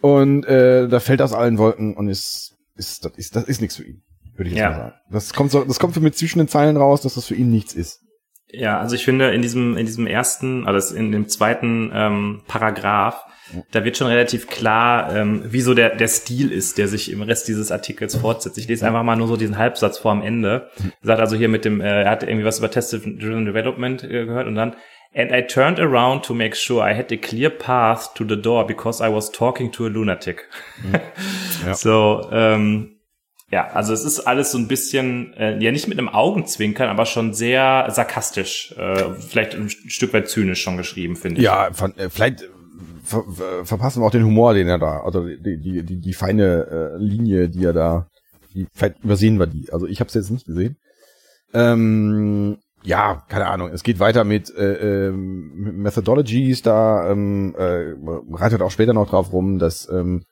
Und äh, da fällt aus allen Wolken und ist, ist, das ist, das ist nichts für ihn, würde ich jetzt Ja. mal sagen. Das kommt so, das kommt für mich zwischen den Zeilen raus, dass das für ihn nichts ist. Ja, also ich finde in diesem in diesem ersten, also in dem zweiten ähm, Paragraph, da wird schon relativ klar, ähm, wie so der der Stil ist, der sich im Rest dieses Artikels fortsetzt. Ich lese einfach mal nur so diesen Halbsatz vor am Ende. Er sagt also hier mit dem, äh, er hat irgendwie was über Test-Driven Development äh, gehört und dann And I turned around to make sure I had a clear path to the door because I was talking to a lunatic. Ja. So, ähm, ja, also es ist alles so ein bisschen, äh, ja nicht mit einem Augenzwinkern, aber schon sehr sarkastisch, äh, vielleicht ein Stück weit zynisch schon geschrieben, finde ich. Ja, von, äh, vielleicht ver, ver, verpassen wir auch den Humor, den er da, oder die, die, die, die feine äh, Linie, die er da, die, vielleicht übersehen wir die. Also ich habe es jetzt nicht gesehen. Ähm, ja, keine Ahnung. Es geht weiter mit äh, ähm, Methodologies. Da ähm, äh, reitet auch später noch drauf rum, dass ähm,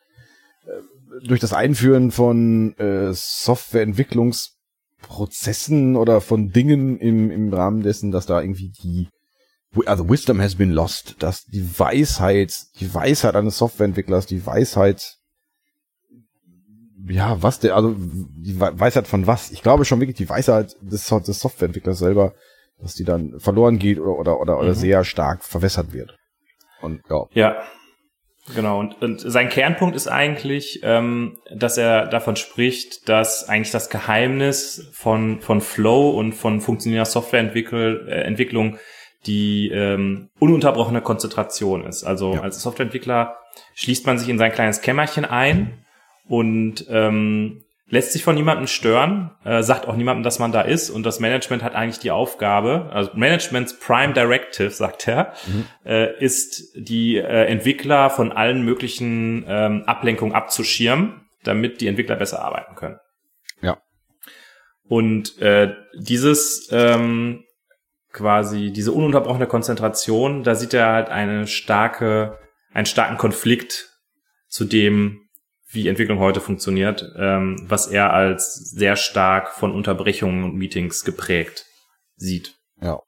äh, durch das Einführen von äh, Softwareentwicklungsprozessen oder von Dingen im, im Rahmen dessen, dass da irgendwie die also Wisdom has been lost, dass die Weisheit, die Weisheit eines Softwareentwicklers, die Weisheit, ja, was der, also die We- Weisheit von was? Ich glaube schon wirklich die Weisheit des, des Softwareentwicklers selber, dass die dann verloren geht oder oder oder, oder Mhm. sehr stark verwässert wird. Und ja, Ja, genau. Und, und sein Kernpunkt ist eigentlich, ähm, dass er davon spricht, dass eigentlich das Geheimnis von, von Flow und von funktionierender Softwareentwicklung äh, Entwicklung die ähm, ununterbrochene Konzentration ist. Also Ja. als Softwareentwickler schließt man sich in sein kleines Kämmerchen ein und ähm, lässt sich von niemandem stören, äh, sagt auch niemandem, dass man da ist und das Management hat eigentlich die Aufgabe, also Managements Prime Directive, sagt er, äh, ist die äh, Entwickler von allen möglichen ähm, Ablenkungen abzuschirmen, damit die Entwickler besser arbeiten können. Ja. Und äh, dieses ähm, quasi diese ununterbrochene Konzentration, da sieht er halt eine starke, einen starken Konflikt zu dem, wie Entwicklung heute funktioniert, ähm, was er als sehr stark von Unterbrechungen und Meetings geprägt sieht. Ja.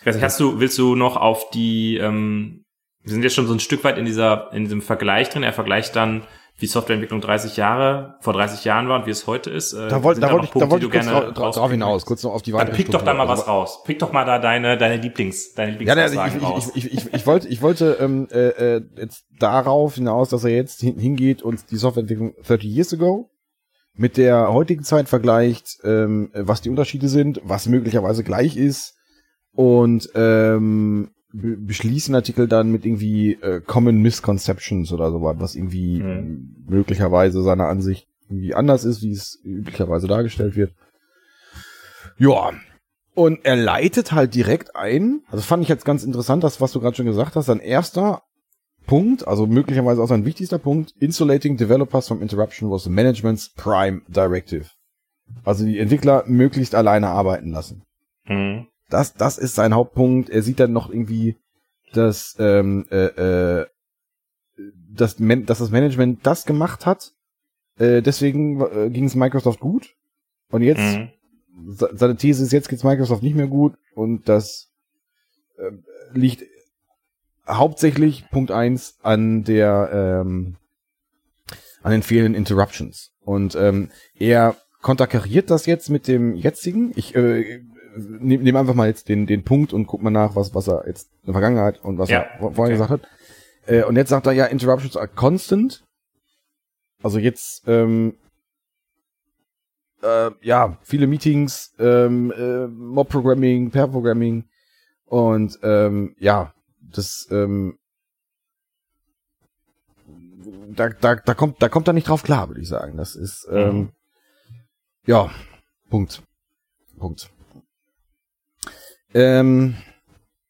Ich weiß nicht, hast du, willst du noch auf die, ähm, wir sind jetzt schon so ein Stück weit in dieser, in diesem Vergleich drin. Er vergleicht dann, wie Softwareentwicklung 30 Jahre, vor 30 Jahren war und wie es heute ist. Äh, Da wollte da wollte noch ich, da Punkte, wollte die ich kurz drauf rauspicken hinaus, kurz noch auf die Dann weitere pick doch da mal was raus. Pick doch mal da deine, deine Lieblings, deine Ja, also Lieblingsaussagen ich, raus. ich, ich, ich, ich, wollte, ich wollte ähm, äh, äh, jetzt darauf hinaus, dass er jetzt hin, hingeht und die Softwareentwicklung 30 years ago mit der heutigen Zeit vergleicht, ähm, was die Unterschiede sind, was möglicherweise gleich ist und ähm, be beschließen Artikel dann mit irgendwie äh, Common Misconceptions oder sowas, was irgendwie Mhm. möglicherweise seiner Ansicht irgendwie anders ist, wie es üblicherweise dargestellt wird. Ja, und er leitet halt direkt ein, also fand ich jetzt ganz interessant, das, was du gerade schon gesagt hast, sein erster Punkt, also möglicherweise auch sein wichtigster Punkt, insulating developers from interruption was the management's prime directive. Also die Entwickler möglichst alleine arbeiten lassen. Mhm. Das, das ist sein Hauptpunkt. Er sieht dann noch irgendwie, dass, ähm, äh, äh, dass, dass das Management das gemacht hat. Äh, deswegen äh, ging es Microsoft gut. Und jetzt Mhm. se- seine These ist, jetzt geht's Microsoft nicht mehr gut und das äh, liegt hauptsächlich Punkt eins an der ähm, an den fehlenden Interruptions. Und ähm, er konterkariert das jetzt mit dem jetzigen. Ich äh, nehme nehm einfach mal jetzt den, den Punkt und guck mal nach, was, was er jetzt in der Vergangenheit und was Ja, er vor- vorher okay. gesagt hat. Äh, und jetzt sagt er ja, Interruptions are constant. Also jetzt ähm, äh, ja, viele Meetings, ähm, äh, Mob-Programming, Pair-Programming und ähm, ja, das ähm, da, da, da kommt da kommt er nicht drauf klar, würde ich sagen. Das ist ähm, Mhm. ja Punkt. Punkt. Ähm,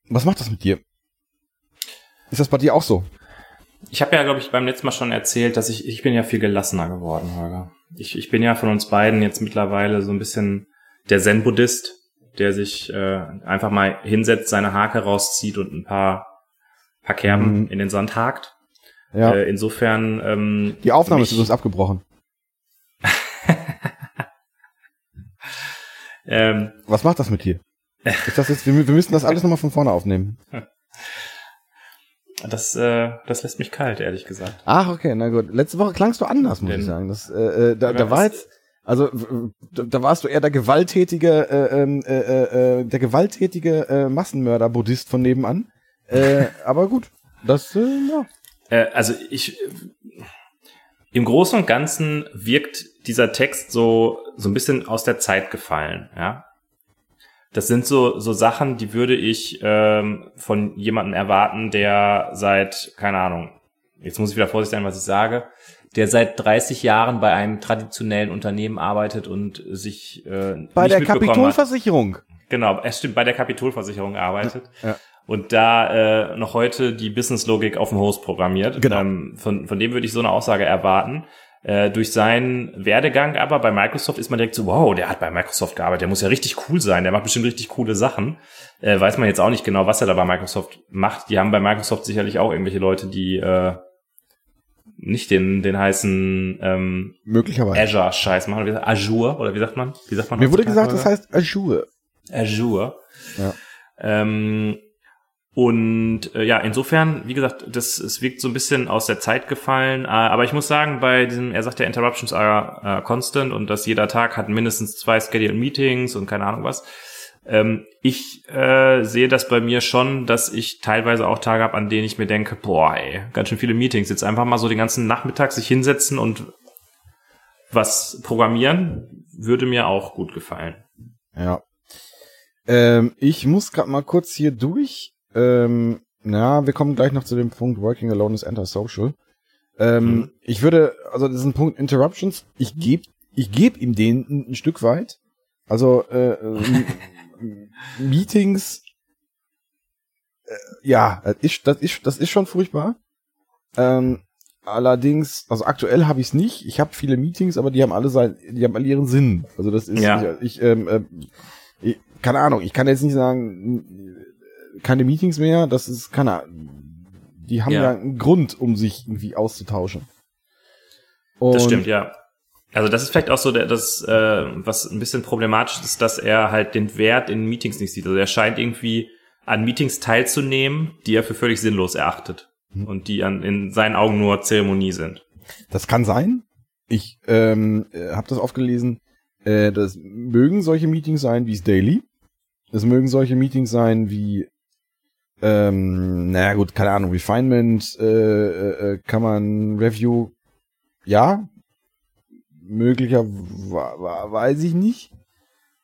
was macht das mit dir? Ist das bei dir auch so? Ich habe ja, glaube ich, beim letzten Mal schon erzählt, dass ich, ich bin ja viel gelassener geworden, Holger. Ich, ich bin ja von uns beiden jetzt mittlerweile so ein bisschen der Zen-Buddhist, der sich äh, einfach mal hinsetzt, seine Hake rauszieht und ein paar, paar Kerben Mhm. in den Sand hakt. Ja. Äh, insofern ähm, Die Aufnahme mich- ist übrigens abgebrochen. ähm, Was macht das mit dir? Ist das jetzt, wir, wir müssen das alles nochmal von vorne aufnehmen. das, äh, das lässt mich kalt, ehrlich gesagt. Ach, okay, na gut. Letzte Woche klangst du anders, muss Denn- ich sagen. Das, äh, äh, da, da war jetzt, also da, da warst du eher der gewalttätige, äh, ähm, äh, äh, äh, der gewalttätige äh, Massenmörder-Buddhist von nebenan. Äh, aber gut, das, äh, ja. Äh, also ich im Großen und Ganzen wirkt dieser Text so so ein bisschen aus der Zeit gefallen, ja. Das sind so so Sachen, die würde ich ähm, von jemandem erwarten, der seit keine Ahnung. Jetzt muss ich wieder vorsichtig sein, was ich sage. Der seit 30 Jahren bei einem traditionellen Unternehmen arbeitet und sich äh, Bei der hat. Kapitolversicherung. Genau, es stimmt, bei der Kapitolversicherung arbeitet. Ja. Und da äh, noch heute die Businesslogik auf dem Host programmiert. Genau. Ähm, von, von dem würde ich so eine Aussage erwarten. Äh, durch seinen Werdegang aber bei Microsoft ist man direkt so, wow, der hat bei Microsoft gearbeitet, der muss ja richtig cool sein, der macht bestimmt richtig coole Sachen. Äh, weiß man jetzt auch nicht genau, was er da bei Microsoft macht. Die haben bei Microsoft sicherlich auch irgendwelche Leute, die äh, nicht den, den heißen ähm, Möglicherweise. Azure-Scheiß machen. Wie sagt- Azure, oder wie sagt man? Wie sagt man Mir wurde gesagt, das Holger? heißt Azure. Azure. Ja. Ähm, und äh, ja, insofern, wie gesagt, das es wirkt so ein bisschen aus der Zeit gefallen. Äh, aber ich muss sagen, bei diesem, er sagt ja, Interruptions are äh, constant und dass jeder Tag hat mindestens zwei Scheduled Meetings und keine Ahnung was. Ähm, ich äh, sehe das bei mir schon, dass ich teilweise auch Tage habe, an denen ich mir denke, boah, ey, ganz schön viele Meetings. Jetzt einfach mal so den ganzen Nachmittag sich hinsetzen und was programmieren, würde mir auch gut gefallen. Ja. Ähm, ich muss gerade mal kurz hier durch. Ähm, na, wir kommen gleich noch zu dem Punkt Working Alone is Antisocial. Ähm, Mhm. Ich würde, also das ist ein Punkt Interruptions. Ich gebe, ich gebe ihm den ein, Stück weit. Also äh, äh, Meetings. Äh, ja, das ist, das ist, das ist schon furchtbar. Ähm, allerdings, also aktuell habe ich es nicht. Ich habe viele Meetings, aber die haben alle sein, die haben alle ihren Sinn. Also das ist, Ja. ich, ich, ähm, äh, ich keine Ahnung. Ich kann jetzt nicht sagen, keine Meetings mehr. Das ist keine. Ahnung. Die haben ja. Ja. einen Grund, um sich irgendwie auszutauschen. Und Das stimmt, ja. Also das ist vielleicht auch so der, das, äh, was ein bisschen problematisch ist, dass er halt den Wert in Meetings nicht sieht. Also er scheint irgendwie an Meetings teilzunehmen, die er für völlig sinnlos erachtet und die an, in seinen Augen nur Zeremonie sind. Das kann sein. Ich ähm, habe das oft gelesen. Äh, das mögen solche Meetings sein wie es Daily. Das mögen solche Meetings sein wie, ähm, naja gut, keine Ahnung, Refinement, äh, äh, äh, kann man Review, ja, möglicher, wa- wa- weiß ich nicht.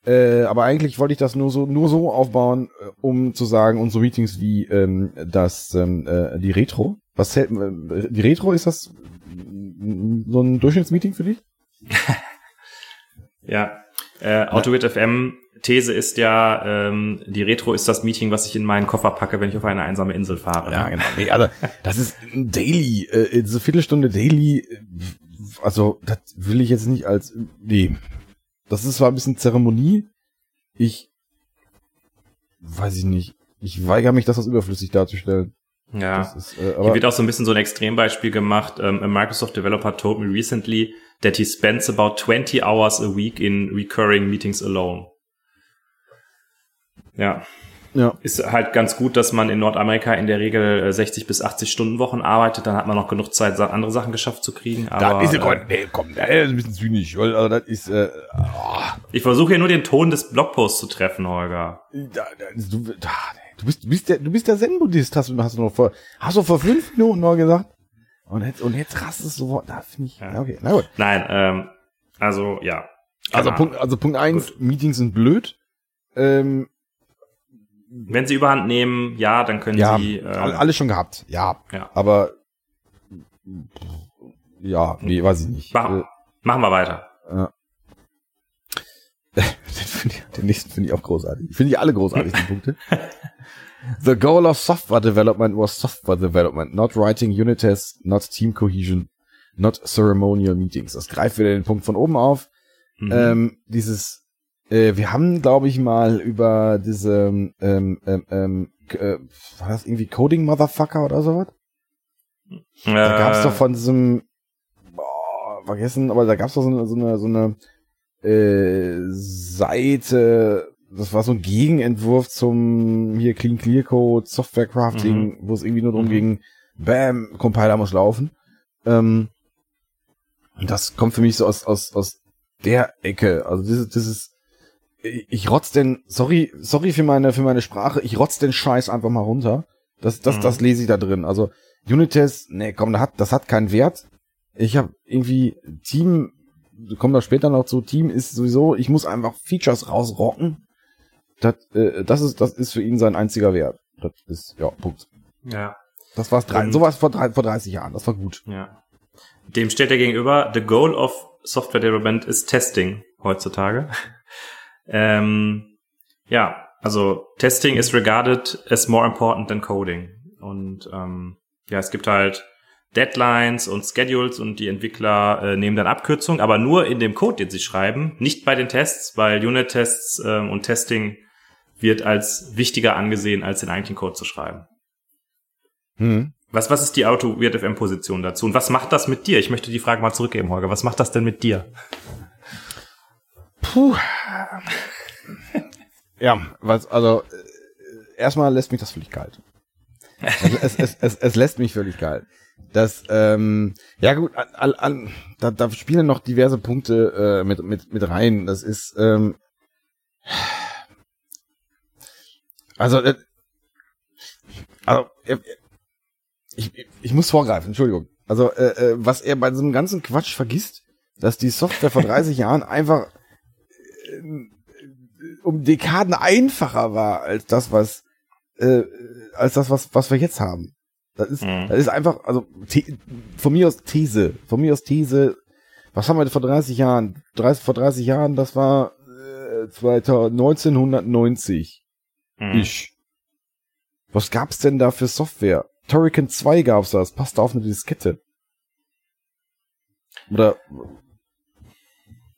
Äh, aber eigentlich wollte ich das nur so nur so aufbauen, äh, um zu sagen, unsere Meetings wie ähm, das ähm, äh, die Retro. Was äh, die Retro ist das so ein Durchschnittsmeeting für dich? Ja. Äh, AutoWit FM These ist ja, ähm, die Retro ist das Meeting, was ich in meinen Koffer packe, wenn ich auf eine einsame Insel fahre. Ja, genau. Nee, also das ist ein Daily, äh, diese Viertelstunde Daily, äh, also das will ich jetzt nicht als, nee. Das ist zwar ein bisschen Zeremonie, ich weiß ich nicht. Ich weigere mich, das als überflüssig darzustellen. Ja. Ist, äh, Hier wird auch so ein bisschen so ein Extrembeispiel gemacht. Um, a Microsoft developer told me recently that he spends about 20 hours a week in recurring meetings alone. Ja, ja. ist halt ganz gut, dass man in Nordamerika in der Regel äh, 60 bis 80 Stunden Wochen arbeitet. Dann hat man noch genug Zeit, andere Sachen geschafft zu kriegen. Da Aber ist ja, äh, nee, komm, das ist ein bisschen zynisch, weil, also das ist, äh, oh, ich versuche hier nur den Ton des Blogposts zu treffen, Holger. da, da, du, da, du bist, du bist der, du bist der Zen-Buddhist, hast du, hast du noch vor, hast du vor fünf Minuten noch gesagt? Und jetzt, und jetzt rastest du, so, da finde ich, Ja. ja. okay, na gut. Nein, ähm, also ja. Also Keine Punkt, Ahnung. also Punkt eins, Meetings sind blöd. Ähm, Wenn sie überhand nehmen, ja, dann können ja, sie. Äh, alle, alles schon gehabt. Ja, Ja. aber ja, nee, weiß ich nicht. Machen, machen wir weiter. Äh, ich, den nächsten finde ich auch großartig. Finde ich alle großartig, die Punkte. The goal of software development was software development, not writing unit tests, not team cohesion, not ceremonial meetings. Das greift wieder den Punkt von oben auf. Mhm. Ähm, dieses, äh, wir haben, glaube ich, mal über diese, ähm, ähm, ähm, k- äh, war das irgendwie Coding Motherfucker oder sowas? Da gab's Äh, doch von diesem, boah, vergessen, aber da gab's doch so eine, so eine, so eine äh, Seite, das war so ein Gegenentwurf zum hier Clean Clear Code, Software Crafting, wo es irgendwie nur darum Mhm. ging, bam, Compiler muss laufen. Ähm, das kommt für mich so aus, aus, aus der Ecke. Also dieses, dieses, ich ich rotz den, sorry, sorry für meine, für meine Sprache, ich rotz den Scheiß einfach mal runter. Das, das, Mhm. das lese ich da drin. Also Unitest, nee, komm, das hat, das hat keinen Wert. Ich habe irgendwie Team, kommen da später noch zu, Team ist sowieso, ich muss einfach Features rausrocken. Das, äh, das ist, das ist für ihn sein einziger Wert. Das ist, ja, Punkt. ja, Das war's drei, Und- sowas vor, drei, vor 30 Jahren, das war gut. ja. Dem steht er gegenüber, the goal of software development is testing heutzutage. ähm, ja, also Testing is regarded as more important than coding. Und ähm, ja, es gibt halt Deadlines und Schedules und die Entwickler äh, nehmen dann Abkürzungen, aber nur in dem Code, den sie schreiben, nicht bei den Tests, weil Unit-Tests ähm, und Testing wird als wichtiger angesehen, als den eigentlichen Code zu schreiben. Hm. Was, was ist die Auto-WFM-Position dazu? Und was macht das mit dir? Ich möchte die Frage mal zurückgeben, Holger. Was macht das denn mit dir? Puh. Ja, was, also, äh, erstmal lässt mich das völlig kalt. Also es, es, es, es lässt mich völlig kalt. Das, ähm, ja gut, an, an, da, da spielen noch diverse Punkte äh, mit, mit, mit rein. Das ist, ähm, also, äh, also, äh, ich, ich muss vorgreifen, Entschuldigung. Also, äh, äh, was er bei diesem ganzen Quatsch vergisst, dass die Software vor 30 Jahren einfach äh, um Dekaden einfacher war als das, was äh, als das, was was wir jetzt haben. Das ist, Mhm. das ist einfach, also von mir aus These, von mir aus These. Was haben wir vor 30 Jahren? 30, vor 30 Jahren, das war äh, 2000 1990. Hm. Ich. Was gab's denn da für Software? Turrican 2 gab's da, das passte auf eine Diskette. Oder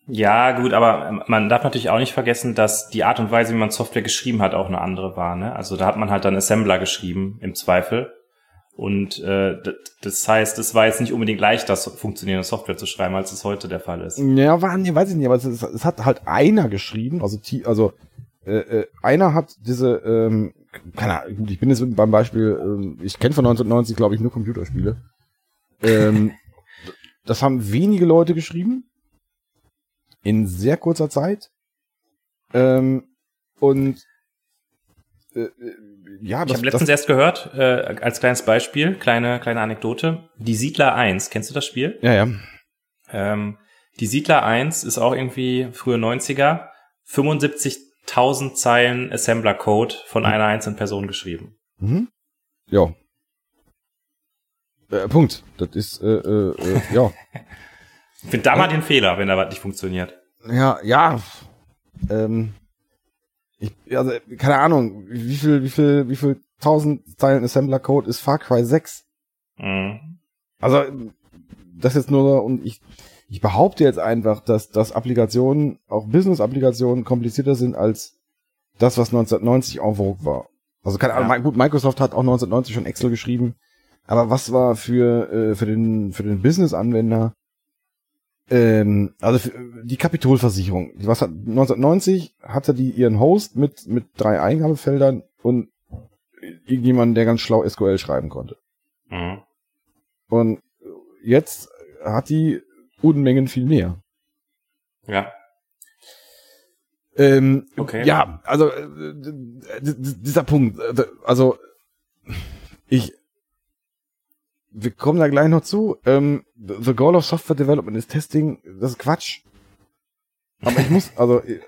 Ja, gut, aber man darf natürlich auch nicht vergessen, dass die Art und Weise, wie man Software geschrieben hat, auch eine andere war. Ne? Also da hat man halt dann Assembler geschrieben, im Zweifel. Und äh, das heißt, es war jetzt nicht unbedingt leichter, funktionierende Software zu schreiben, als es heute der Fall ist. Ja, war, nee, weiß ich nicht, aber es, es hat halt einer geschrieben, also, also äh, äh, einer hat diese, ähm, keine Ahnung, ich bin jetzt beim Beispiel, ähm, ich kenne von 1990, glaube ich, nur Computerspiele. Ähm, das haben wenige Leute geschrieben, in sehr kurzer Zeit. Ähm, und äh, äh, ja, Ich das, habe letztens erst gehört, äh, als kleines Beispiel, kleine kleine Anekdote, die Siedler 1, kennst du das Spiel? ja, ja. Ähm, die Siedler 1 ist auch irgendwie frühe 90er, 75.000 Zeilen Assembler-Code von einer einzelnen Person geschrieben. Mhm. Ja. Äh, Punkt. Das ist, äh, äh, äh, ja. Ich finde da mal den Fehler, wenn da was nicht funktioniert. Ja, ja. Ähm, ich, also, keine Ahnung, wie viel, wie viel, wie viel tausend Zeilen Assembler-Code ist Far Cry 6? Mhm. Also, das jetzt nur, und ich, ich behaupte jetzt einfach, dass, dass Applikationen, auch Business-Applikationen komplizierter sind als das, was 1990 en vogue war. Also keine Ahnung, Ja. gut, Microsoft hat auch 1990 schon Excel geschrieben, aber was war für, äh, für den, für den Business-Anwender, ähm, also die Kapitolversicherung, was hat, 1990 hatte die ihren Host mit, mit drei Eingabefeldern und irgendjemand, der ganz schlau SQL schreiben konnte. Mhm. Und jetzt hat die Unmengen viel mehr. Ja. Ähm, Okay. Ja, also äh, dieser Punkt, äh, also ich, wir kommen da gleich noch zu. Ähm, the goal of software development is testing, das ist Quatsch. Aber ich muss, also äh,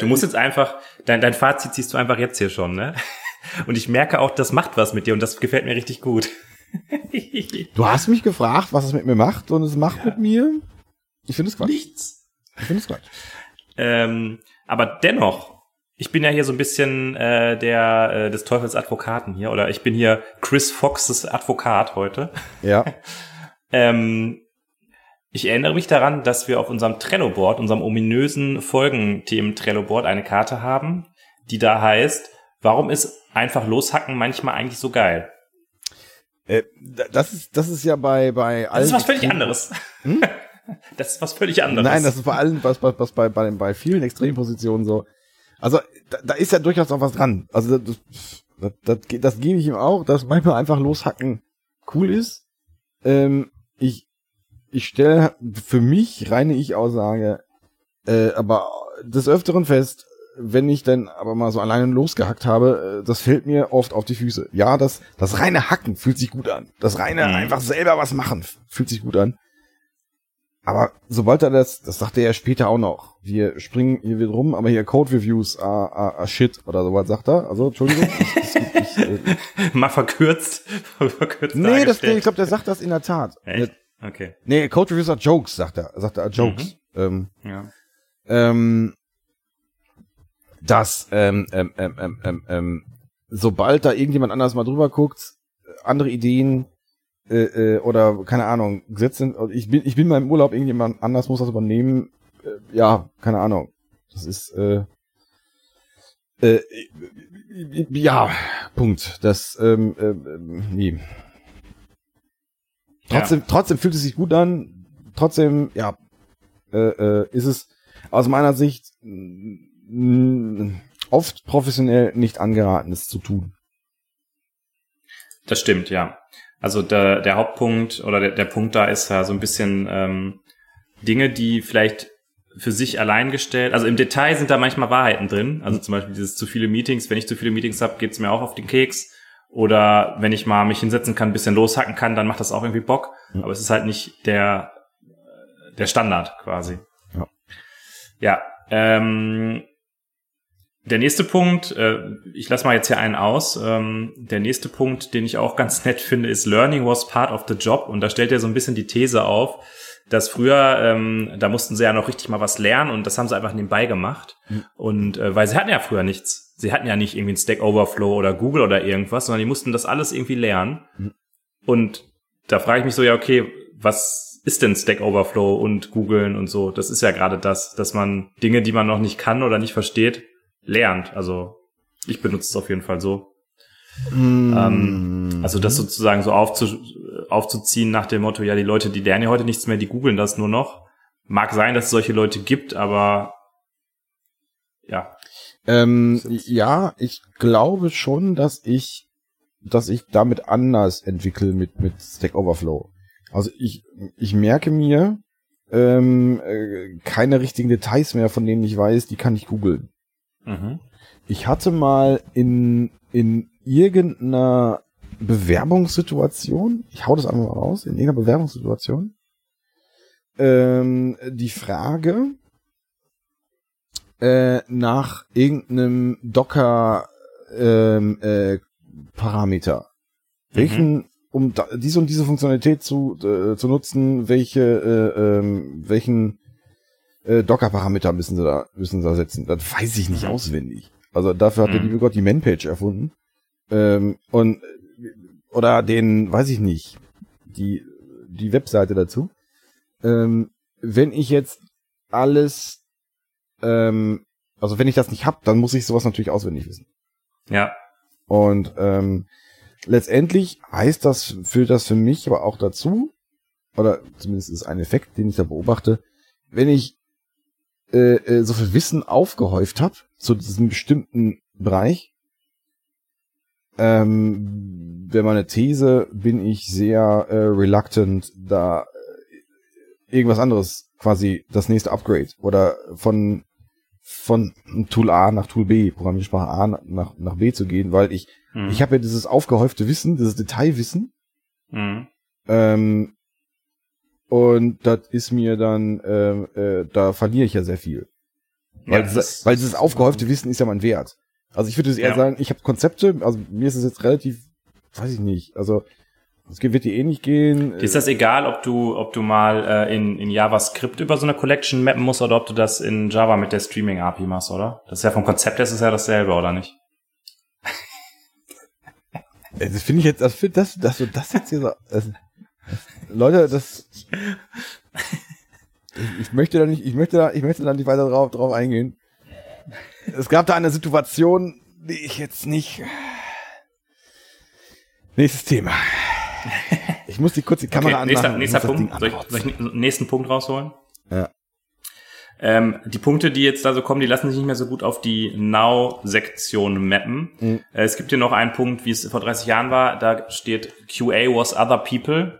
Du musst jetzt einfach, dein, dein Fazit ziehst du einfach jetzt hier schon, ne? Und ich merke auch, das macht was mit dir und das gefällt mir richtig gut. du hast mich gefragt, was es mit mir macht und es macht mit mir. Ich finde es Quatsch. Nichts. Ich finde es Quatsch. Ähm, aber dennoch, ich bin ja hier so ein bisschen äh, der äh, des Teufels Advokaten hier, oder ich bin hier Chris Foxes Advokat heute. Ja. Ähm, ich erinnere mich daran, dass wir auf unserem Trello-Board, unserem ominösen Folgenthemen-Trello-Board, eine Karte haben, die da heißt, warum ist einfach loshacken manchmal eigentlich so geil? Äh, das ist, das ist ja bei, bei allen. Das ist was völlig anderes. Das ist was völlig anderes. Nein, das ist bei allen, was, was, was bei, bei, bei vielen Extrempositionen so. Also, da, da ist ja durchaus auch was dran. Also, das, das, das, ge- das gebe ich ihm auch, dass manchmal einfach loshacken cool ist. Ähm, ich, ich stelle für mich reine Ich-Aussage, äh, aber des Öfteren fest, wenn ich dann aber mal so alleine losgehackt habe, äh, das fällt mir oft auf die Füße. Ja, das, das reine Hacken fühlt sich gut an. Das reine Mhm. einfach selber was machen fühlt sich gut an. Aber sobald er das, das sagt er später auch noch, wir springen hier wieder rum, aber hier Code Reviews, ah, ah, ah shit oder sowas sagt er. Also Entschuldigung. ich, ich, ich, äh, Mal verkürzt. verkürzt nee, das, ich glaube, der sagt das in der Tat. Echt? Okay. Nee, Code Reviews are Jokes, sagt er. Sagt er, Jokes. Ähm, Ja. ähm, dass ähm, ähm, ähm, ähm, ähm, ähm, sobald da irgendjemand anders mal drüber guckt, äh, andere Ideen äh, äh, oder keine Ahnung, Gesetze sind, also ich bin ich bin mal im Urlaub, irgendjemand anders muss das übernehmen, äh, ja, keine Ahnung. Das ist äh, äh, ja, Punkt. Das ähm, ähm, nee. Trotzdem, trotzdem fühlt es sich gut an. Trotzdem, ja, äh, äh, ist es aus meiner Sicht mh, oft professionell nicht angeraten, es zu tun. Das stimmt, ja. Also der, der Hauptpunkt oder der, der Punkt da ist ja so ein bisschen ähm, Dinge, die vielleicht für sich allein gestellt, also im Detail sind da manchmal Wahrheiten drin. Also zum Beispiel dieses zu viele Meetings. Wenn ich zu viele Meetings habe, geht's mir auch auf den Keks. Oder wenn ich mal mich hinsetzen kann, ein bisschen loshacken kann, dann macht das auch irgendwie Bock. Aber es ist halt nicht der, der Standard quasi. Ja. Ja. Ähm, der nächste Punkt, äh, ich lasse mal jetzt hier einen aus. Ähm, der nächste Punkt, den ich auch ganz nett finde, ist Learning was part of the job. Und da stellt er so ein bisschen die These auf, dass früher, ähm, da mussten sie ja noch richtig mal was lernen und das haben sie einfach nebenbei gemacht. Mhm. Und äh, weil sie hatten ja früher nichts. Sie hatten ja nicht irgendwie ein Stack Overflow oder Google oder irgendwas, sondern die mussten das alles irgendwie lernen. Mhm. Und da frage ich mich so, ja, okay, was ist denn Stack Overflow und googeln und so? Das ist ja gerade das, dass man Dinge, die man noch nicht kann oder nicht versteht, lernt. Also ich benutze es auf jeden Fall so. Mm. Ähm, also das sozusagen so aufzu, aufzuziehen nach dem Motto, ja, die Leute, die lernen ja heute nichts mehr, die googeln das nur noch. Mag sein, dass es solche Leute gibt, aber ja. Ähm, ja, ich glaube schon, dass ich, dass ich damit anders entwickle mit, mit Stack Overflow. Also ich, ich merke mir ähm, äh, keine richtigen Details mehr, von denen ich weiß, die kann ich googeln. Mhm. Ich hatte mal in, in irgendeiner Bewerbungssituation, ich hau das einfach mal raus, in irgendeiner Bewerbungssituation, ähm, die Frage äh, nach irgendeinem Docker ähm, äh, Parameter. Welchen, um da, diese und diese Funktionalität zu, äh, zu nutzen, welche, äh, ähm, welchen äh, Docker-Parameter müssen sie da, müssen sie da setzen? Das weiß ich nicht Mhm. auswendig. Also dafür hat der Mhm. liebe Gott die Manpage erfunden. Ähm, und oder den, weiß ich nicht, die, die Webseite dazu. Ähm, wenn ich jetzt alles, ähm, also wenn ich das nicht hab, dann muss ich sowas natürlich auswendig wissen. Ja. Und ähm, letztendlich heißt das, führt das für mich aber auch dazu, oder zumindest ist ein Effekt, den ich da beobachte, wenn ich äh, äh, so viel Wissen aufgehäuft habe zu diesem bestimmten Bereich, ähm, wäre meine These, bin ich sehr äh, reluctant, da äh, irgendwas anderes, quasi das nächste Upgrade oder von von Tool A nach Tool B, Programmiersprache A nach, nach B zu gehen, weil ich Mhm. ich habe ja dieses aufgehäufte Wissen, dieses Detailwissen, Mhm. ähm, und das ist mir dann, ähm, äh, da verliere ich ja sehr viel. Weil, Ja, dieses, das- weil dieses aufgehäufte Wissen ist ja mein Wert. Also ich würde eher Ja. sagen, ich habe Konzepte, also mir ist es jetzt relativ, weiß ich nicht, also es wird dir eh nicht gehen. Ist das egal, ob du, ob du mal äh, in, in JavaScript über so eine Collection mappen musst oder ob du das in Java mit der Streaming API machst, oder? Das ist ja vom Konzept her ist es ja dasselbe, oder nicht? Äh, Das finde ich jetzt, das, das, dass du das jetzt hier so, das, Leute, das, ich, ich möchte da nicht, ich möchte da, ich möchte da nicht weiter drauf, drauf eingehen. Es gab da eine Situation, die ich jetzt nicht, nächstes Thema. Ich muss die kurz die Kamera Okay, nächster, anmachen. nächster das Punkt. Soll ich, soll ich den nächsten Punkt rausholen? Ja. Ähm, die Punkte, die jetzt da so kommen, die lassen sich nicht mehr so gut auf die Now-Sektion mappen. Mhm. Äh, es gibt hier noch einen Punkt, wie es vor 30 Jahren war, da steht QA was other people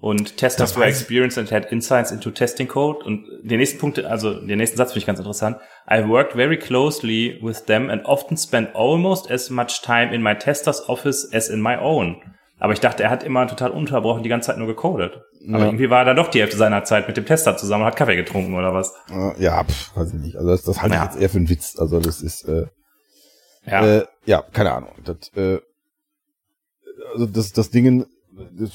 und Testers Das ich. experienced and had insights into testing code. Und den nächsten Punkt, also den nächsten Satz finde ich ganz interessant. I've worked very closely with them and often spent almost as much time in my tester's office as in my own. Aber ich dachte, er hat immer total unterbrochen die ganze Zeit nur gecodet. Aber Ja. irgendwie war er da doch die Hälfte seiner Zeit mit dem Tester zusammen und hat Kaffee getrunken oder was. Äh, Ja, pf, weiß ich nicht. Also das, das halte ich Ja. jetzt eher für einen Witz. Also das ist, äh, Ja. Äh, ja, keine Ahnung. Das, äh, also das, das Ding, das,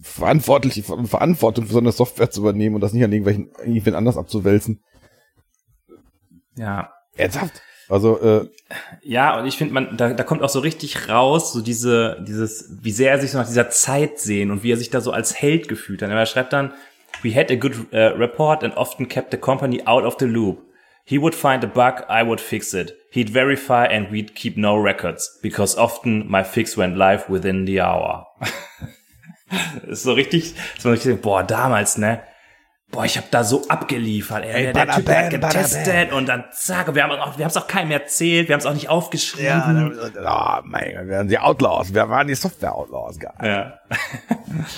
verantwortlich, Verantwortung für so eine Software zu übernehmen und das nicht an irgendwelchen, irgendwen anders abzuwälzen. ja. Ernsthaft? Also, äh, Ja, und ich finde, man, da, da kommt auch so richtig raus, so diese, dieses, wie sehr er sich so nach dieser Zeit sehen und wie er sich da so als Held gefühlt hat. Er schreibt dann, we had a good uh, report and often kept the company out of the loop. He would find a bug, I would fix it. He'd verify and we'd keep no records, because often my fix went live within the hour. ist so richtig, ist man richtig, boah, damals, ne? Boah, ich habe da so abgeliefert. Ey, der, der bada Typ hat getestet und dann zack, wir haben auch, wir haben es auch keinem erzählt, wir haben es auch nicht aufgeschrieben. ja, oh, mein Gott, wir waren die Outlaws, wir waren die Software-Outlaws, geil. Ja.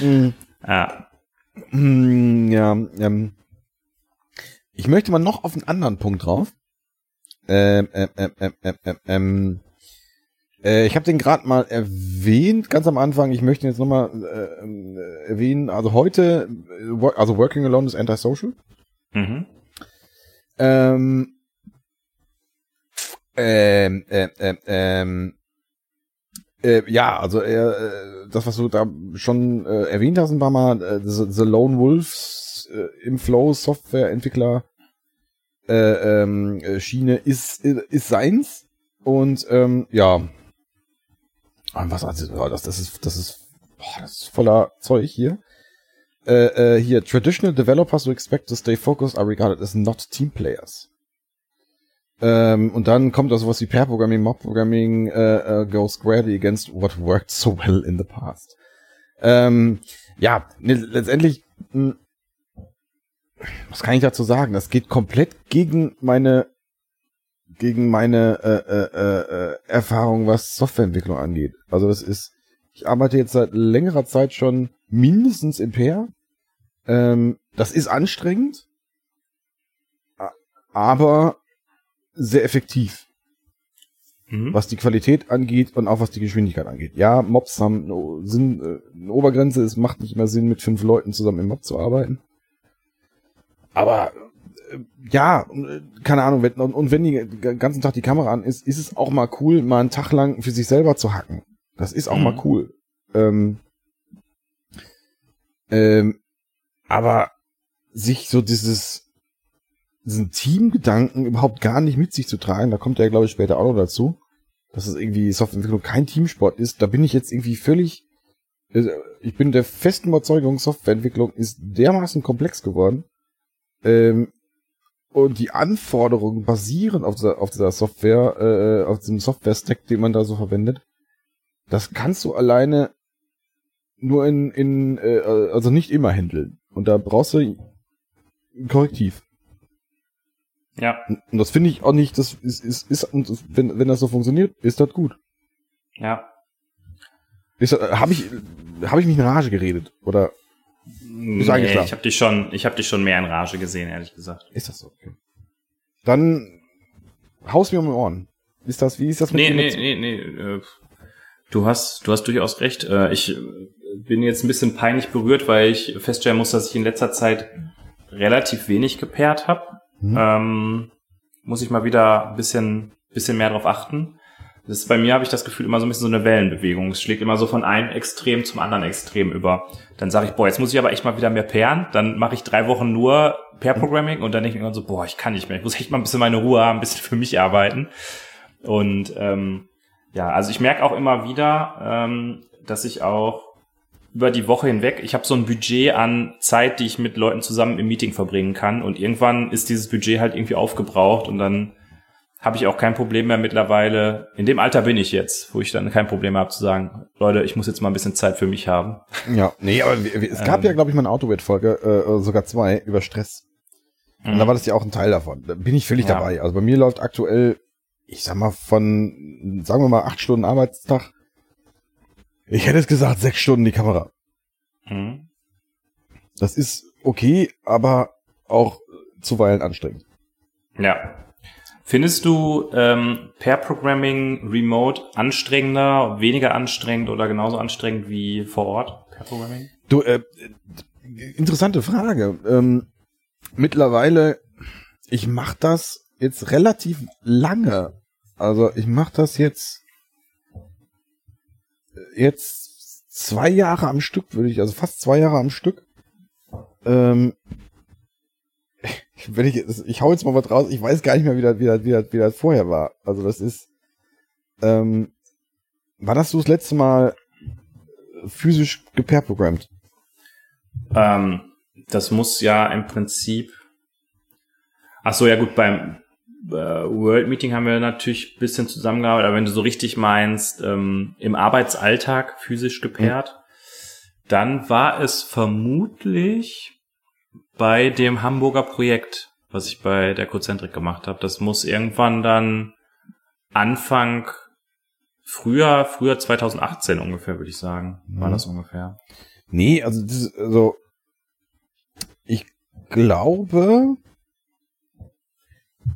ja. Hm, ja, ähm, ich möchte mal noch auf einen anderen Punkt drauf. Ähm, ähm, ähm, ähm, ähm, ähm, ähm, äh, ich habe den gerade mal erwähnt, ganz am Anfang. Ich möchte ihn jetzt nochmal äh, erwähnen. Also heute, äh, also Working Alone ist Antisocial. Mhm. Ähm, ähm, ähm, ähm, ähm, äh, ja, also äh, das, was du da schon äh, erwähnt hast, ein paar Mal, äh, the, the Lone Wolves äh, im Flow Softwareentwickler äh, ähm, äh, Schiene ist, äh, ist seins und ähm, ja, was also, das, das ist, das ist, boah, das ist voller Zeug hier. Äh, äh, hier, traditional developers who expect to stay focused are regarded as not team players. Ähm, und dann kommt da sowas wie Pair-Programming, Mob-Programming, äh, äh, go squarely against what worked so well in the past. Ähm, ja, ne, letztendlich, mh, was kann ich dazu sagen? Das geht komplett gegen meine gegen meine äh, äh, äh, äh, Erfahrung, was Softwareentwicklung angeht. Also das ist, ich arbeite jetzt seit längerer Zeit schon mindestens in Pair. Ähm, das ist anstrengend, aber sehr effektiv, Mhm. was die Qualität angeht und auch was die Geschwindigkeit angeht. Ja, Mobs haben eine, Sinn, äh, eine Obergrenze, es macht nicht mehr Sinn, mit fünf Leuten zusammen im Mob zu arbeiten. Aber ja, äh, keine Ahnung, wenn, und, und wenn die den ganzen Tag die Kamera an ist, ist es auch mal cool, mal einen Tag lang für sich selber zu hacken. Das ist auch Mhm. mal cool. Ähm, ähm, aber sich so dieses, diesen Teamgedanken überhaupt gar nicht mit sich zu tragen, da kommt ja, glaube ich, später auch noch dazu, dass es irgendwie Softwareentwicklung kein Teamsport ist, da bin ich jetzt irgendwie völlig, äh, ich bin der festen Überzeugung, Softwareentwicklung ist dermaßen komplex geworden, ähm, und die Anforderungen basieren auf dieser, auf dieser Software, äh, auf diesem Software-Stack, den man da so verwendet. Das kannst du alleine nur in, in äh, also nicht immer handeln. Und da brauchst du ein Korrektiv. Ja, Und das finde ich auch nicht, das ist, ist, ist und wenn, wenn das so funktioniert, ist das gut. ja. Ist, habe ich, habe ich mich in Rage geredet? Oder Nee, ich habe dich schon, ich habe dich schon mehr in Rage gesehen, ehrlich gesagt. ist das so? Okay. Dann haus mir um die Ohren. Ist das, wie ist das Nee, dir nee, mit- nee, nee. Äh, du hast, du hast durchaus recht. Äh, ich bin jetzt ein bisschen peinlich berührt, weil ich feststellen muss, dass ich in letzter Zeit relativ wenig gepaart habe. Mhm. Ähm, muss ich mal wieder ein bisschen, bisschen mehr drauf achten. Das ist, bei mir habe ich das Gefühl immer so ein bisschen so eine Wellenbewegung. Es schlägt immer so von einem Extrem zum anderen Extrem über. Dann sage ich, boah, jetzt muss ich aber echt mal wieder mehr pairen. Dann mache ich drei Wochen nur Pair-Programming und dann denke ich mir immer so, boah, ich kann nicht mehr. Ich muss echt mal ein bisschen meine Ruhe haben, ein bisschen für mich arbeiten. Und ähm, ja, also ich merke auch immer wieder, ähm, dass ich auch über die Woche hinweg, ich habe so ein Budget an Zeit, die ich mit Leuten zusammen im Meeting verbringen kann. Und irgendwann ist dieses Budget halt irgendwie aufgebraucht und dann habe ich auch kein Problem mehr mittlerweile. In dem Alter bin ich jetzt, wo ich dann kein Problem habe zu sagen, Leute, ich muss jetzt mal ein bisschen Zeit für mich haben. Ja, nee, aber wir- wir- es gab Ähm. ja, glaube ich, mal eine Autowert-Folge, äh, sogar zwei, über Stress. Und da war das ja auch ein Teil davon. Da bin ich völlig Ja. dabei. Also bei mir läuft aktuell, ich sag mal, von, sagen wir mal, acht Stunden Arbeitstag. Ich hätte es gesagt, sechs Stunden die Kamera. Mhm. Das ist okay, aber auch zuweilen anstrengend. Ja. Findest du ähm, Pair-Programming remote anstrengender, weniger anstrengend oder genauso anstrengend wie vor Ort? Pair-Programming? Du, äh, interessante Frage. Ähm, mittlerweile, ich mache das jetzt relativ lange. Also ich mache das jetzt jetzt zwei Jahre am Stück, würde ich, also fast zwei Jahre am Stück. Ähm, wenn ich, ich hau jetzt mal was raus, ich weiß gar nicht mehr, wie das, wie das, wie das, wie das vorher war. Also das ist, ähm, war das so das letzte Mal physisch gepairprogrammt? Ähm, das muss ja im Prinzip. Ach so, ja gut, beim äh, World Meeting haben wir natürlich ein bisschen zusammengearbeitet, aber wenn du so richtig meinst, ähm, im Arbeitsalltag physisch gepaart, dann war es vermutlich bei dem Hamburger Projekt, was ich bei der Cozentrik gemacht habe. Das muss irgendwann dann Anfang früher, früher 2018 ungefähr, würde ich sagen, war Mhm. das ungefähr. Nee, also, das also ich glaube,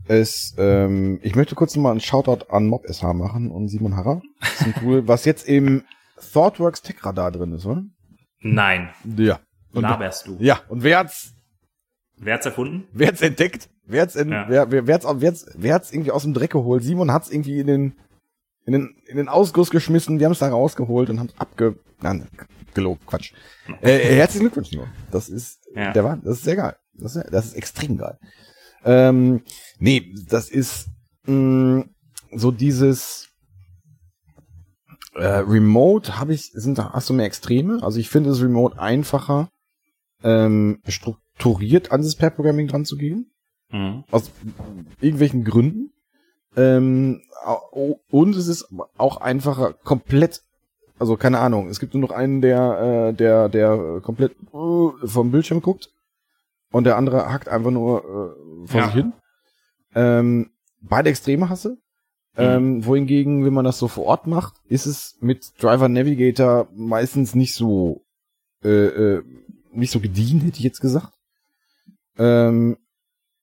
es, ähm, ich möchte kurz mal einen Shoutout an MobSH machen und Simon Harrer. Das ist ein Tool, was jetzt im ThoughtWorks Tech Radar drin ist, oder? Nein, Ja. Und, laberst du. ja, und wer hat's, Wer hat's erfunden? wer hat's entdeckt? Wer hat's, in, Ja. wer, wer, wer, hat's, wer, hat's, wer hat's irgendwie aus dem Dreck geholt? Simon hat's irgendwie in den, in den, in den Ausguss geschmissen, die haben's da rausgeholt und haben's abge, nein, gelobt, Quatsch. Äh, herzlichen Glückwunsch, Simon. Das ist, Ja. der war, das ist sehr geil. Das ist, das ist extrem geil. Ähm, nee, das ist mh, so dieses äh, Remote habe ich, sind da, hast du mehr Extreme? Also ich finde es Remote einfacher, ähm, strukturiert an das Pair-Programming dran zu gehen. Mhm. Aus irgendwelchen Gründen. Ähm, und es ist auch einfacher, komplett, also keine Ahnung, es gibt nur noch einen, der, äh, der, der komplett äh, vom Bildschirm guckt und der andere hackt einfach nur äh, vor Ja. sich hin. Ähm, beide Extreme hasse. Ähm, wohingegen, wenn man das so vor Ort macht, ist es mit Driver Navigator meistens nicht so äh, äh, nicht so gediehen, hätte ich jetzt gesagt. Ähm,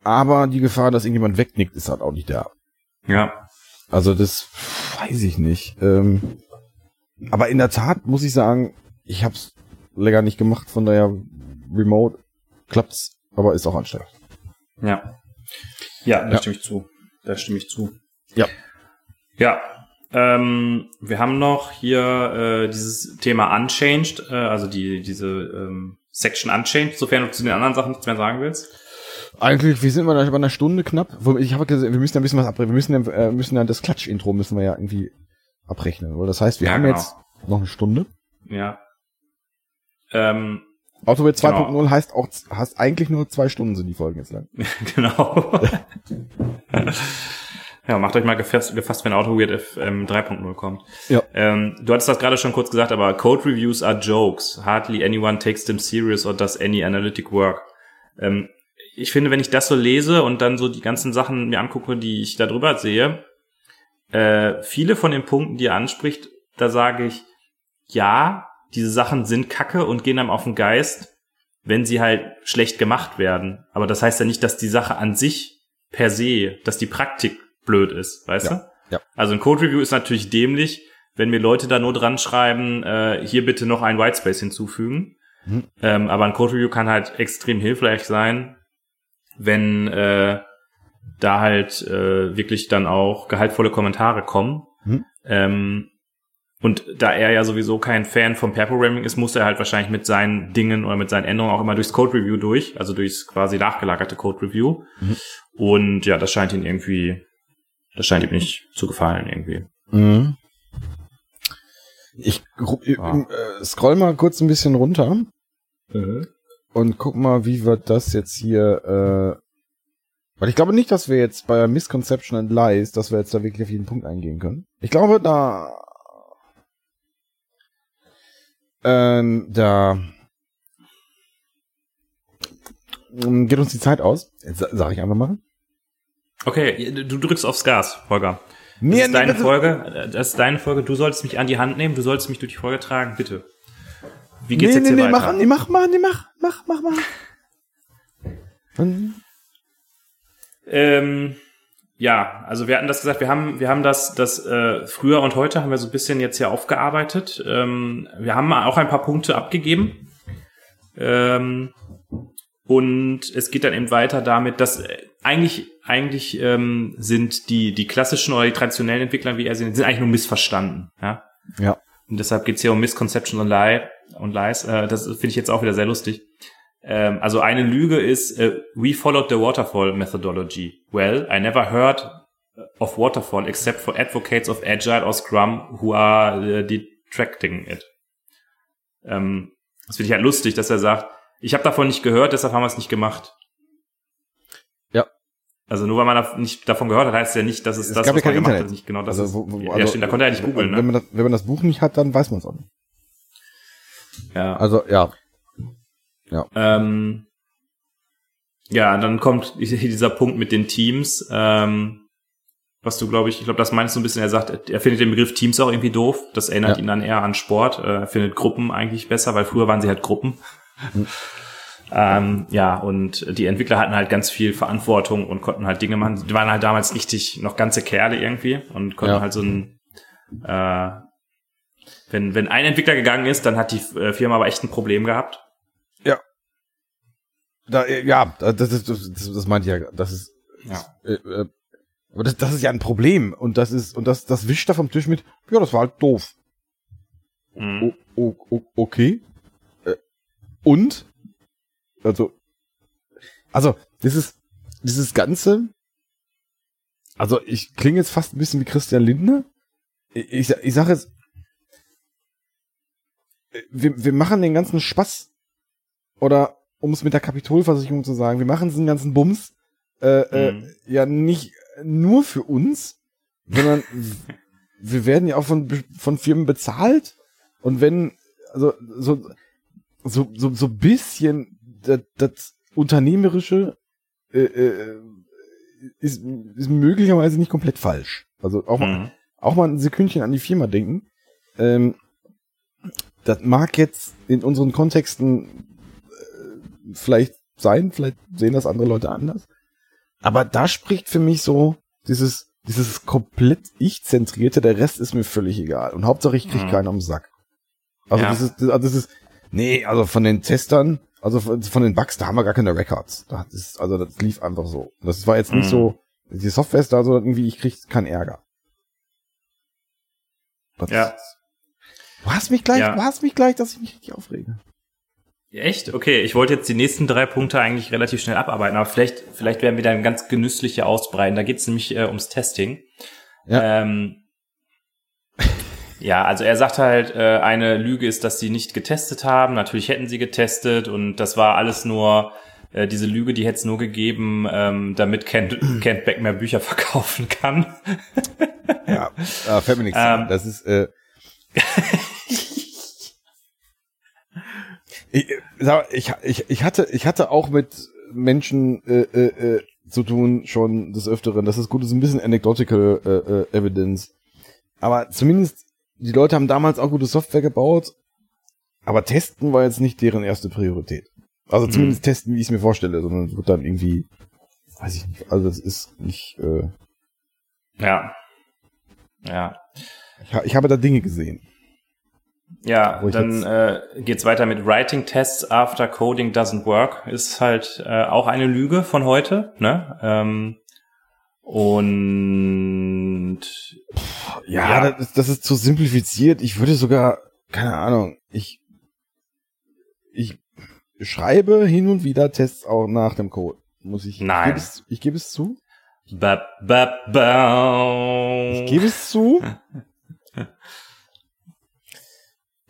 aber die Gefahr, dass irgendjemand wegnickt, ist halt auch nicht da. Ja. Also das weiß ich nicht. Ähm, aber in der Tat muss ich sagen, ich hab's länger nicht gemacht, von daher Remote klappt's, aber ist auch anstrengend. Ja. Ja, da Ja. stimme ich zu. Da stimme ich zu. Ja. Ja. Ähm, wir haben noch hier äh, dieses Thema Unchanged, äh, also die diese ähm, Section Unchanged, sofern du zu den anderen Sachen nichts mehr sagen willst. Eigentlich, wir sind mal bei einer Stunde knapp. Ich habe gesehen, wir müssen ein bisschen was abrechnen. Wir müssen ja, äh, müssen ja das Klatsch-Intro müssen wir ja irgendwie abrechnen. Oder? Das heißt, wir Ja, haben genau. jetzt noch eine Stunde. Ja. Ähm, Genau. 2.0 heißt auch, heißt eigentlich nur zwei Stunden sind die Folgen jetzt lang. genau. ja, macht euch mal gefasst, gefasst wenn Auto Weird FM 3.0 kommt. Ja. Ähm, du hattest das gerade schon kurz gesagt, aber Code Reviews are jokes. Hardly anyone takes them serious or does any analytic work. Ähm, ich finde, wenn ich das so lese und dann so die ganzen Sachen mir angucke, die ich da drüber sehe, äh, viele von den Punkten, die er anspricht, da sage ich, ja, diese Sachen sind kacke und gehen einem auf den Geist, wenn sie halt schlecht gemacht werden. Aber das heißt ja nicht, dass die Sache an sich per se, dass die Praktik blöd ist, weißt Ja, du? ja. Also ein Code Review ist natürlich dämlich, wenn mir Leute da nur dran schreiben, äh, hier bitte noch ein Whitespace hinzufügen. Mhm. Ähm, aber ein Code Review kann halt extrem hilfreich sein, wenn äh, da halt äh, wirklich dann auch gehaltvolle Kommentare kommen. Mhm. Ähm, und da er ja sowieso kein Fan vom Pair Programming ist, muss er halt wahrscheinlich mit seinen Dingen oder mit seinen Änderungen auch immer durchs Code Review durch, also durchs quasi nachgelagerte Code Review. Mhm. Und ja, das scheint ihn irgendwie, das scheint ihm nicht zu gefallen irgendwie. Mhm. Ich, Ah. äh, scroll mal kurz ein bisschen runter und guck mal, wie wir das jetzt hier, äh, weil ich glaube nicht, dass wir jetzt bei Misconception and Lies, dass wir jetzt da wirklich auf jeden Punkt eingehen können. Ich glaube, da, ähm, da ähm, geht uns die Zeit aus. Jetzt sa- sag ich einfach mal. Okay, du drückst aufs Gas, Holger. Das Nee, ist deine das- Folge, das ist deine Folge. Du sollst mich an die Hand nehmen, du sollst mich durch die Folge tragen, bitte. Wie geht's nee, jetzt nee, hier nee, weiter? mach, nee, mach mal, nee, mach, mach, mach mal. Und- Ähm, ja, also wir hatten das gesagt, wir haben, wir haben das, das äh, früher und heute haben wir so ein bisschen jetzt hier aufgearbeitet. Ähm, wir haben auch ein paar Punkte abgegeben. Ähm, und es geht dann eben weiter damit, dass äh, eigentlich, eigentlich ähm, sind die, die klassischen oder die traditionellen Entwickler, wie er sie nennt, sind eigentlich nur missverstanden. Ja? Ja. Und deshalb geht's hier um Misconception und, Lie, und Lies. Äh, das finde ich jetzt auch wieder sehr lustig. Ähm, also eine Lüge ist, äh, we followed the waterfall methodology. Well, I never heard of waterfall except for advocates of Agile or Scrum who are äh, detracting it. Ähm, das finde ich halt lustig, dass er sagt, ich habe davon nicht gehört, deshalb haben wir es nicht gemacht. Ja. Also nur weil man da nicht davon gehört hat, heißt ja nicht, dass es, Es das, gab ja was man kein gemacht Internet. hat, nicht genau das Also, ist. wo, wo, ja, also, stimmt, da konnte er nicht googeln, Wenn ne? man, das, wenn man das Buch nicht hat, dann weiß man es auch nicht. Ja. Also, ja. Ähm, ja, dann kommt dieser Punkt mit den Teams, ähm, was du, glaube ich, ich glaube, das meinst du ein bisschen, er sagt, er findet den Begriff Teams auch irgendwie doof. Das erinnert Ja. ihn dann eher an Sport. Äh, Er findet Gruppen eigentlich besser, weil früher waren sie halt Gruppen. Mhm. ähm, ja, und die Entwickler hatten halt ganz viel Verantwortung und konnten halt Dinge machen. Die waren halt damals richtig noch ganze Kerle irgendwie und konnten Ja. halt so ein äh, wenn, wenn ein Entwickler gegangen ist, dann hat die äh, Firma aber echt ein Problem gehabt. Da, äh, ja, das, das, das, das, das meinte ich ja. Das ist, Ja. äh, äh, aber das, das ist ja ein Problem. Und das ist, und das, das wischt er vom Tisch mit, ja, das war halt doof. Mhm. O, o, o, okay. Äh, und? Also, also, ist, dieses Ganze, also ich klinge jetzt fast ein bisschen wie Christian Lindner. Ich, ich, ich sage jetzt, äh, wir, wir machen den ganzen Spaß, oder um es mit der Kapitolversicherung zu sagen, wir machen diesen ganzen Bums äh, Mhm. äh, ja nicht nur für uns, sondern wir werden ja auch von, von Firmen bezahlt. Und wenn, also so, so, so, so bisschen das, das Unternehmerische äh, äh, ist, ist möglicherweise nicht komplett falsch. Also auch mal, Mhm. auch mal ein Sekündchen an die Firma denken. Ähm, das mag jetzt in unseren Kontexten äh, vielleicht sein, vielleicht sehen das andere Leute anders. Aber da spricht für mich so dieses, dieses komplett ich-zentrierte, der Rest ist mir völlig egal. Und Hauptsache ich krieg Mhm. keinen am Sack. Also Ja. das ist, also das ist, nee, also von den Testern, also von, von den Bugs, da haben wir gar keine Records. Das ist, also das lief einfach so. Das war jetzt nicht Mhm. so, die Software ist da so irgendwie, ich krieg keinen Ärger. Das Ja. ist- Du hast mich gleich, Ja. du hast mich gleich, dass ich mich richtig aufrege. Echt? Okay, ich wollte jetzt die nächsten drei Punkte eigentlich relativ schnell abarbeiten, aber vielleicht, vielleicht werden wir dann ganz genüssliche ausbreiten. Da geht es nämlich äh, ums Testing. Ja. Ähm, ja, also er sagt halt, äh, eine Lüge ist, dass sie nicht getestet haben. Natürlich hätten sie getestet und das war alles nur, äh, diese Lüge, die hätte es nur gegeben, ähm, damit Kent, Kent Beck mehr Bücher verkaufen kann. Ja, äh, fällt mir nichts Ähm. Das ist, äh, ich, ich, ich, ich hatte, ich hatte auch mit Menschen äh, äh, äh, zu tun schon des Öfteren. Das ist gut, das ist ein bisschen anecdotical äh, äh, evidence. Aber zumindest die Leute haben damals auch gute Software gebaut, aber testen war jetzt nicht deren erste Priorität. Also Mhm. zumindest testen, wie ich es mir vorstelle, sondern wird dann irgendwie, weiß ich nicht. Also das ist nicht. Äh, Ja. Ja. ich, ich habe da Dinge gesehen. Ja, dann äh, geht's weiter mit Writing Tests after coding doesn't work. Ist halt äh, auch eine Lüge von heute. Ne? Ähm, und Ja, Ja. Das, ist, das ist zu simplifiziert. Ich würde sogar, keine Ahnung, ich, ich schreibe hin und wieder Tests auch nach dem Code. Muss ich. Nein. Ich gebe es, ich gebe es zu. ba, ba, ba. Ich gebe es zu.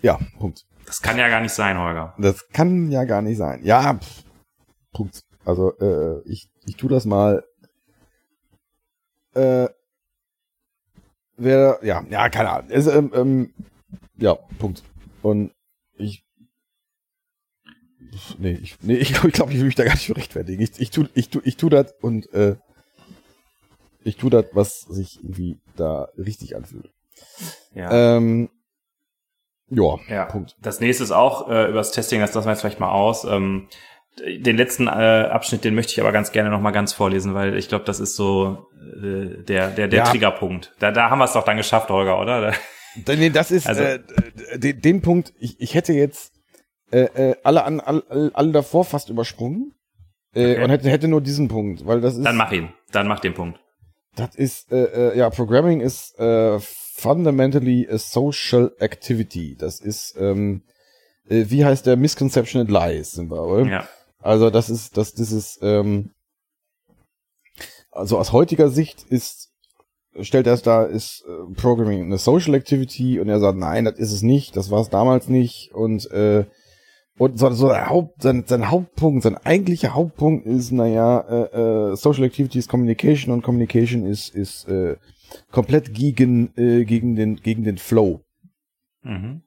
Ja, Punkt. Das kann ja gar nicht sein, Holger. Das kann ja gar nicht sein. Ja, pff, Punkt. Also, äh, ich, ich tu das mal. Äh, wer, ja, ja, keine Ahnung. Es, ähm, ähm, ja, Punkt. Und ich, nee, ich, nee, ich glaube, ich, glaub, ich will mich da gar nicht für rechtfertigen. Ich, ich tu, ich tu, ich tu das und, äh, ich tu das, was sich irgendwie da richtig anfühlt. Ja. Ähm, ja, Ja, Punkt. Das nächste ist auch äh, über das Testing, das lassen wir jetzt vielleicht mal aus. Ähm, den letzten äh, Abschnitt, den möchte ich aber ganz gerne noch mal ganz vorlesen, weil ich glaube, das ist so äh, der der der Ja. Triggerpunkt. Da da haben wir es doch dann geschafft, Holger, oder? Nee, das ist Also- äh, den, den Punkt, ich, ich hätte jetzt äh, äh, alle, an, alle, alle davor fast übersprungen äh, Okay. und hätte, hätte nur diesen Punkt, weil das ist, dann mach ihn. Dann mach den Punkt. das ist, äh, äh, ja, Programming ist äh, fundamentally a social activity. Das ist, ähm, äh, wie heißt der Misconception and Lies, sind wir, oder? Ja. Also das ist, das, das ist, ähm, also aus heutiger Sicht ist, stellt er es da, ist äh, Programming eine Social Activity und er sagt, nein, das ist es nicht, das war es damals nicht und äh, und so, so der Haupt, sein, sein Hauptpunkt, sein eigentlicher Hauptpunkt ist, naja, äh, äh, Social Activity ist Communication und Communication ist ist äh, komplett gegen äh, gegen den gegen den Flow. Mhm.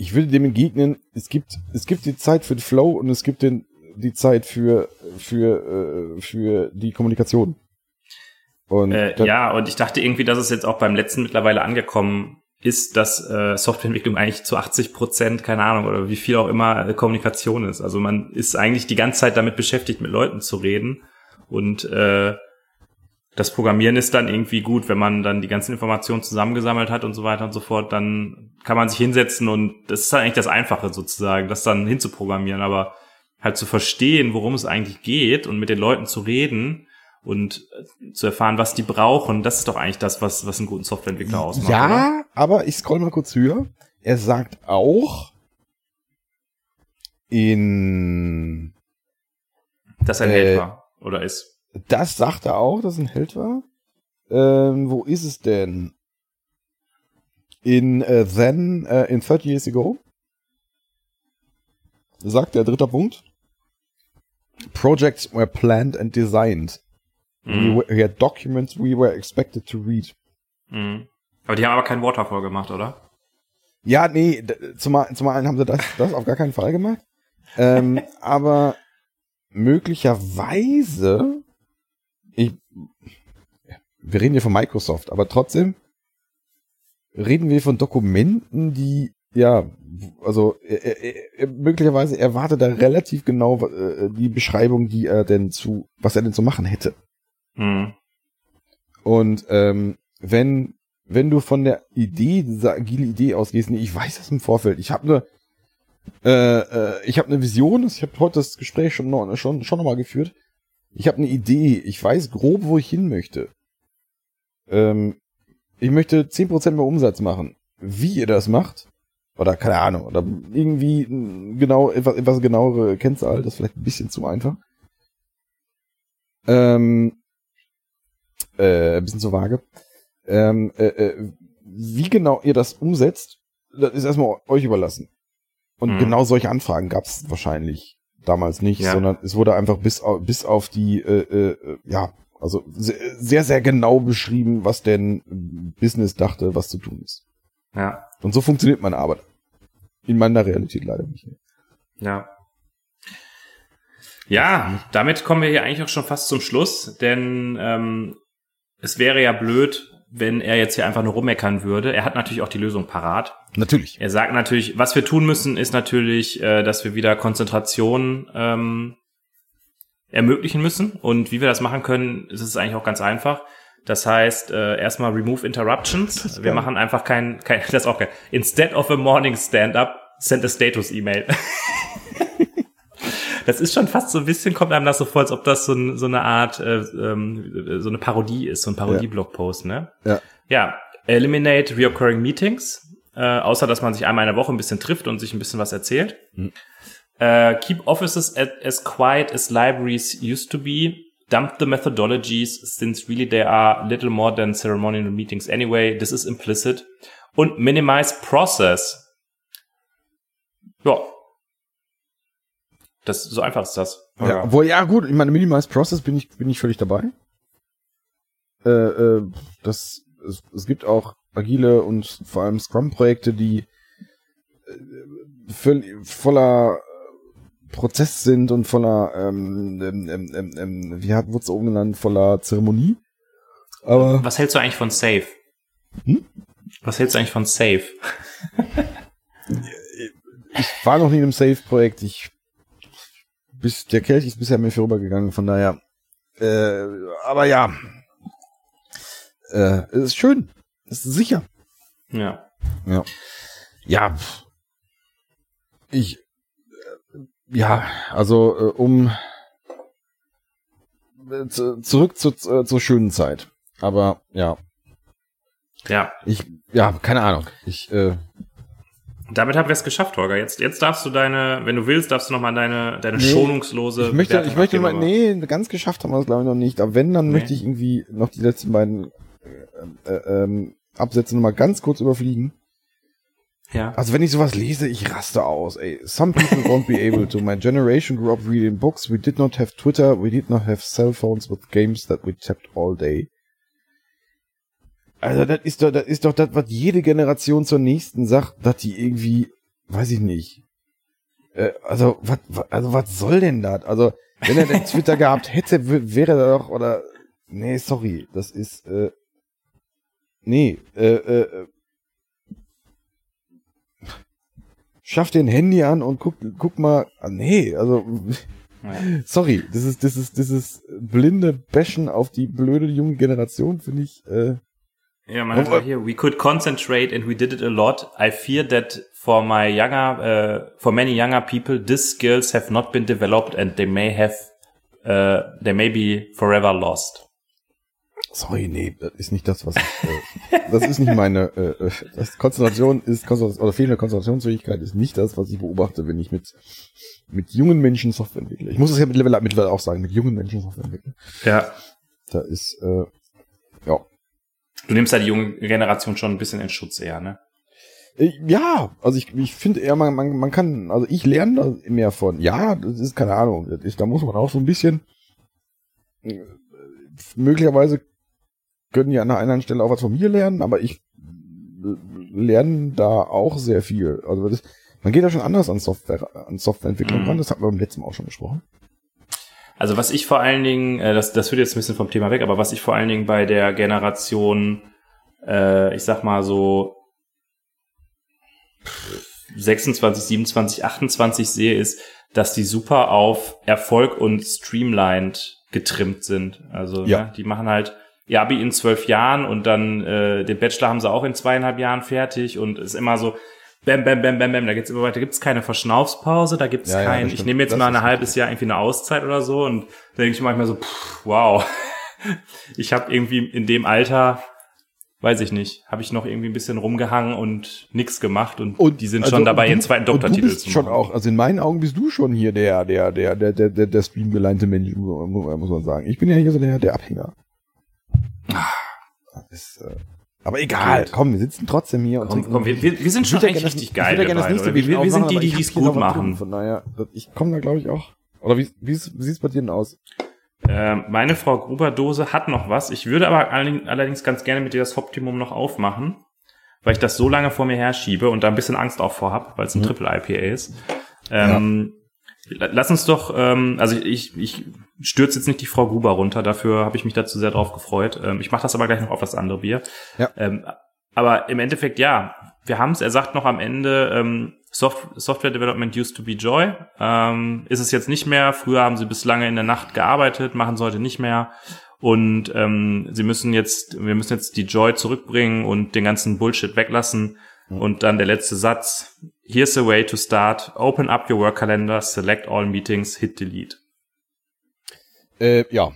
Ich würde dem entgegnen, es gibt, es gibt die Zeit für den Flow und es gibt den, die Zeit für, für, äh, für die Kommunikation. Und Äh, ja, und ich dachte irgendwie, dass es jetzt auch beim letzten mittlerweile angekommen ist, dass äh, Softwareentwicklung eigentlich zu 80 Prozent, keine Ahnung, oder wie viel auch immer äh, Kommunikation ist. Also man ist eigentlich die ganze Zeit damit beschäftigt, mit Leuten zu reden. Und äh, das Programmieren ist dann irgendwie gut, wenn man dann die ganzen Informationen zusammengesammelt hat und so weiter und so fort, dann kann man sich hinsetzen und das ist dann eigentlich das Einfache sozusagen, das dann hinzuprogrammieren, aber halt zu verstehen, worum es eigentlich geht und mit den Leuten zu reden und äh, zu erfahren, was die brauchen, das ist doch eigentlich das, was, was einen guten Softwareentwickler ausmacht. oder? ja, aber ich scroll mal kurz höher. Er sagt auch in, Dass er ein Äh, Held war oder ist. das sagt er auch, dass er ein Held war. Ähm, wo ist es denn? In äh, Then, äh, in 30 Years Ago. Sagt der dritter Punkt. Projects were planned and designed. We, Mhm. were, we had documents we were expected to read. Mhm. Aber die haben aber kein Waterfall gemacht, oder? Ja, nee, zum, einen- zum einen haben sie das, das auf gar keinen Fall gemacht. Ähm, aber möglicherweise, ich, wir reden hier von Microsoft, aber trotzdem reden wir von Dokumenten, die, ja, also er, er, er, möglicherweise erwartet er relativ genau äh, die Beschreibung, die er denn zu, was er denn zu machen hätte. Mhm. Und ähm, wenn wenn du von der Idee, dieser agile Idee ausgehst, nee, ich weiß das im Vorfeld. Ich habe eine äh, äh, ich habe eine Vision. Ich habe heute das Gespräch schon noch, schon schon noch mal geführt. Ich habe eine Idee. Ich weiß grob, wo ich hin möchte. Ähm, ich möchte 10% mehr Umsatz machen. Wie ihr das macht, oder keine Ahnung, oder irgendwie mm, genau etwas, etwas genauere Kennzahl, das ist vielleicht ein bisschen zu einfach. Ähm, äh, ein bisschen zu vage. Ähm, äh, äh, wie genau ihr das umsetzt, das ist erstmal euch überlassen. Und Mhm. genau solche Anfragen gab es wahrscheinlich damals nicht, Ja. sondern es wurde einfach bis auf, bis auf die, äh, äh, ja, also se- sehr, sehr genau beschrieben, was denn Business dachte, was zu tun ist. Ja. Und so funktioniert meine Arbeit. In meiner Realität leider nicht. mehr. Ja. Ja, damit kommen wir hier eigentlich auch schon fast zum Schluss, denn ähm, es wäre ja blöd, wenn er jetzt hier einfach nur rummeckern würde. Er hat natürlich auch die Lösung parat. Natürlich. Er sagt natürlich, was wir tun müssen, ist natürlich, äh, dass wir wieder Konzentration ähm, ermöglichen müssen. Und wie wir das machen können, ist es eigentlich auch ganz einfach. Das heißt, äh, erstmal remove interruptions. Wir machen einfach kein, kein, das ist auch geil. Instead of a morning stand-up, send a status E-Mail. das ist schon fast so ein bisschen, kommt einem das so vor, als ob das so, ein, so eine Art, äh, ähm, so eine Parodie ist, so ein Parodie-Blogpost, ne? Ja. Ja, eliminate reoccurring meetings, äh, außer dass man sich einmal in der Woche ein bisschen trifft und sich ein bisschen was erzählt. Mhm. Äh, keep offices at, as quiet as libraries used to be. Dump the methodologies, since really they are little more than ceremonial meetings anyway. This is implicit. Und minimize process. Ja. Das, so einfach ist das. Ja, obwohl, ja gut, ich meine, Minimize Process bin ich, bin ich völlig dabei. Äh, äh, das, es, es gibt auch agile und vor allem Scrum-Projekte, die äh, völlig, voller Prozess sind und voller, ähm, ähm, ähm, ähm, ähm, wie hat wurde es oben genannt, voller Zeremonie. Aber Was hältst du eigentlich von Safe? Hm? Was hältst du eigentlich von Safe? ich war noch nie in einem Safe-Projekt. Ich bis der Kelch ist bisher mir vorübergegangen, von daher. Äh, aber ja, äh, es ist schön, es ist sicher. Ja. Ja, ja, ich, äh, ja, also äh, um äh, zu, zurück zu, äh, zur schönen Zeit. Aber ja, Ja. ich, ja, keine Ahnung. Ich, äh, Damit haben wir es geschafft, Holger. Jetzt, jetzt darfst du deine, wenn du willst, darfst du nochmal deine, deine Nee, schonungslose. Ich möchte, Bewertung ich möchte mal, nee, ganz geschafft haben wir es glaube ich noch nicht. Aber wenn, dann Nee. möchte ich irgendwie noch die letzten beiden äh, äh, ähm, Absätze noch mal ganz kurz überfliegen. Ja. Also wenn ich sowas lese, ich raste aus. Ey, some people won't be able to. My generation grew up reading books. We did not have Twitter. We did not have cell phones with games that we tapped all day. Also das ist doch, das ist doch das, was jede Generation zur nächsten sagt, dass die irgendwie, weiß ich nicht. Äh, also was, also was soll denn das? Also wenn er denn Twitter gehabt hätte, wär- wäre er doch oder nee, sorry, das ist äh, nee, äh, äh, schaff dir ein Handy an und guck, guck mal, ah, nee, also, Ja. sorry, das ist, das ist, das ist blinde Bashen auf die blöde junge Generation, finde ich, äh, Ja, man hat hier, we could concentrate and we did it a lot. I fear that for my younger, uh, for many younger people, these skills have not been developed and they may have, uh, they may be forever lost. Sorry, nee, das ist nicht das, was ich, äh, das ist nicht meine, äh, äh, das Konzentration ist, Konzentration, oder fehlende Konzentrationsfähigkeit ist nicht das, was ich beobachte, wenn ich mit, mit jungen Menschen Software entwickle. Ich muss es ja mittlerweile, mittlerweile auch sagen, mit jungen Menschen Software entwickeln. Ja. Da ist, äh, ja, Du nimmst ja die junge Generation schon ein bisschen in Schutz eher, ne? Äh, Ja, also ich, ich finde eher, man, man, man kann, also ich lerne da mehr von. Ja, das ist keine Ahnung. Das ist, da muss man auch so ein bisschen, äh, möglicherweise können ja an einer anderen Stelle auch was von mir lernen, aber ich lerne da auch sehr viel. Also das, man geht da schon anders an Software, an Softwareentwicklung Mhm. ran. Das hatten wir beim letzten Mal auch schon besprochen. Also was ich vor allen Dingen, äh, das, das wird jetzt ein bisschen vom Thema weg, aber was ich vor allen Dingen bei der Generation, äh, ich sag mal so 26, 27, 28 sehe, ist, dass die super auf Erfolg und streamlined getrimmt sind. Also Ja. ne, die machen halt ihr Abi in zwölf Jahren und dann äh, den Bachelor haben sie auch in zweieinhalb Jahren fertig und ist immer so bam, bam, bam, bam, bam, da geht's immer weiter. Da gibt's keine Verschnaufspause, da gibt's Ja, ja, kein, das ich nehme jetzt Das mal ein halbes. Jahr irgendwie eine Auszeit oder so und da denke ich manchmal so, pff, wow, ich habe irgendwie in dem Alter, weiß ich nicht, habe ich noch irgendwie ein bisschen rumgehangen und nix gemacht und, die sind also, schon dabei, und ihren du- zweiten und Doktortitel Du bist zu schon machen. auch, also in meinen Augen bist du schon hier der, der, der, der, der, der, der streamgeleinte Mensch, mu- mu- muss man sagen. Ich bin ja hier so der, der Abhänger. Das ist, äh, aber egal, Gut. komm, wir sitzen trotzdem hier und Komm, komm, wir, wir, wir sind Ich schon das- richtig ich geil. ja gerne das nächste wir, wir sind die, die ich die es gut machen. Von daher, das- ich komme da glaube ich auch. Oder wie, wie, wie sieht's bei dir denn aus? Ähm, meine Frau Gruber-Dose hat noch was. Ich würde aber allerdings ganz gerne mit dir das Optimum noch aufmachen, weil ich das so lange vor mir herschiebe und da ein bisschen Angst auch vor hab, weil es ein Mhm. Triple IPA ist. Ähm, Lass uns doch, ähm, also ich, ich stürze jetzt nicht die Frau Gruber runter, dafür habe ich mich dazu sehr drauf gefreut. Ähm, ich mache das aber gleich noch auf das andere Bier. Ja. Ähm, aber im Endeffekt, ja, wir haben es, er sagt noch am Ende, ähm, Soft Software Development used to be joy. Ähm, ist es jetzt nicht mehr. Früher haben sie bis lange in der Nacht gearbeitet, machen sie heute nicht mehr. Und ähm, sie müssen jetzt, wir müssen jetzt die Joy zurückbringen und den ganzen Bullshit weglassen. Und dann der letzte Satz. Here's a way to start. Open up your work calendar, select all meetings, hit delete. Äh, ja.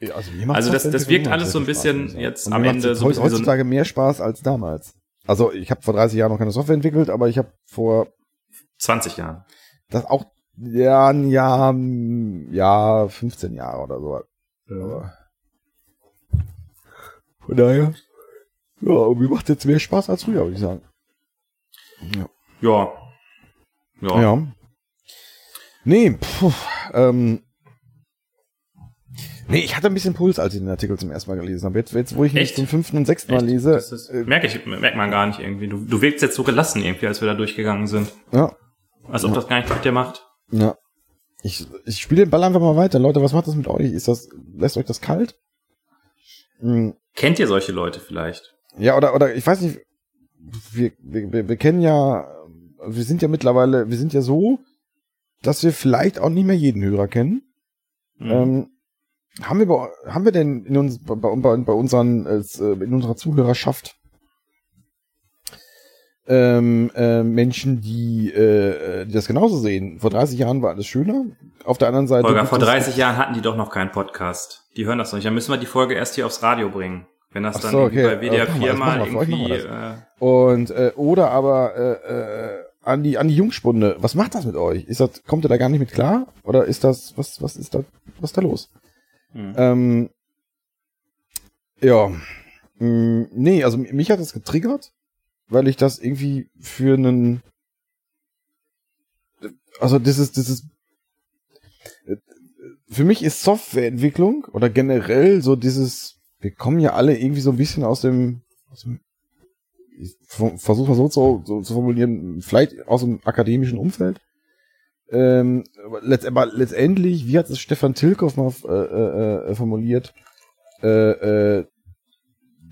Ja, Also, Also das- Softwareentwicklung das wirkt alles so ein Spaß, bisschen sagen. jetzt Und am Ende so heutzutage mehr Spaß als damals. Also ich habe vor 30 Jahren noch keine Software entwickelt, aber ich habe vor 20 Jahren. das auch ja ein Jahr, ja 15 Jahre oder so. Aber von daher, ja, mir macht jetzt mehr Spaß als früher, würde ich sagen. Ja. Ja. Ja. Ja. Nee, puh, ähm, nee, ich hatte ein bisschen Puls, als ich den Artikel zum ersten Mal gelesen habe. Jetzt, jetzt wo ich ihn zum fünften und sechsten Mal lese, Das ist, äh, merke ich, merkt man gar nicht irgendwie. Du, du wirkst jetzt so gelassen irgendwie, als wir da durchgegangen sind. ja, Als ob das gar nichts mit dir macht. ja. Ich, ich spiele den Ball einfach mal weiter. Leute, was macht das mit euch? Ist das, lässt euch das kalt? Hm, Kennt ihr solche Leute vielleicht? Ja, oder, oder, ich weiß nicht, wir, wir, wir- wir kennen ja, wir sind ja mittlerweile, wir sind ja so, dass wir vielleicht auch nicht mehr jeden Hörer kennen. Mhm. Ähm, haben wir, bei, haben wir denn in uns, bei, bei, bei unseren, äh, in unserer Zuhörerschaft ähm, äh, Menschen, die, äh, die das genauso sehen? Vor 30 Jahren war alles schöner. Auf der anderen Seite. Holger, vor es- 30 Jahren hatten die doch noch keinen Podcast. Die hören das noch nicht. Dann müssen wir die Folge erst hier aufs Radio bringen. Wenn das dann so, irgendwie okay. bei WDR Das machen wir, 4 das mal irgendwie. Äh, Und äh, oder aber äh, äh, an die an die Jungspunde. Was macht das mit euch? Ist das kommt ihr da gar nicht mit klar oder ist das was was ist da was ist da los? hm. Ähm, ja, Mm, nee, also mich hat das getriggert, weil ich das irgendwie für einen also das ist das ist für mich ist Softwareentwicklung oder generell so dieses wir kommen ja alle irgendwie so ein bisschen aus dem, aus dem ich versuche mal so zu, so zu formulieren, vielleicht aus dem akademischen Umfeld. Ähm, letztendlich, wie hat es Stefan Tilkoff mal äh, äh, formuliert? Äh, äh,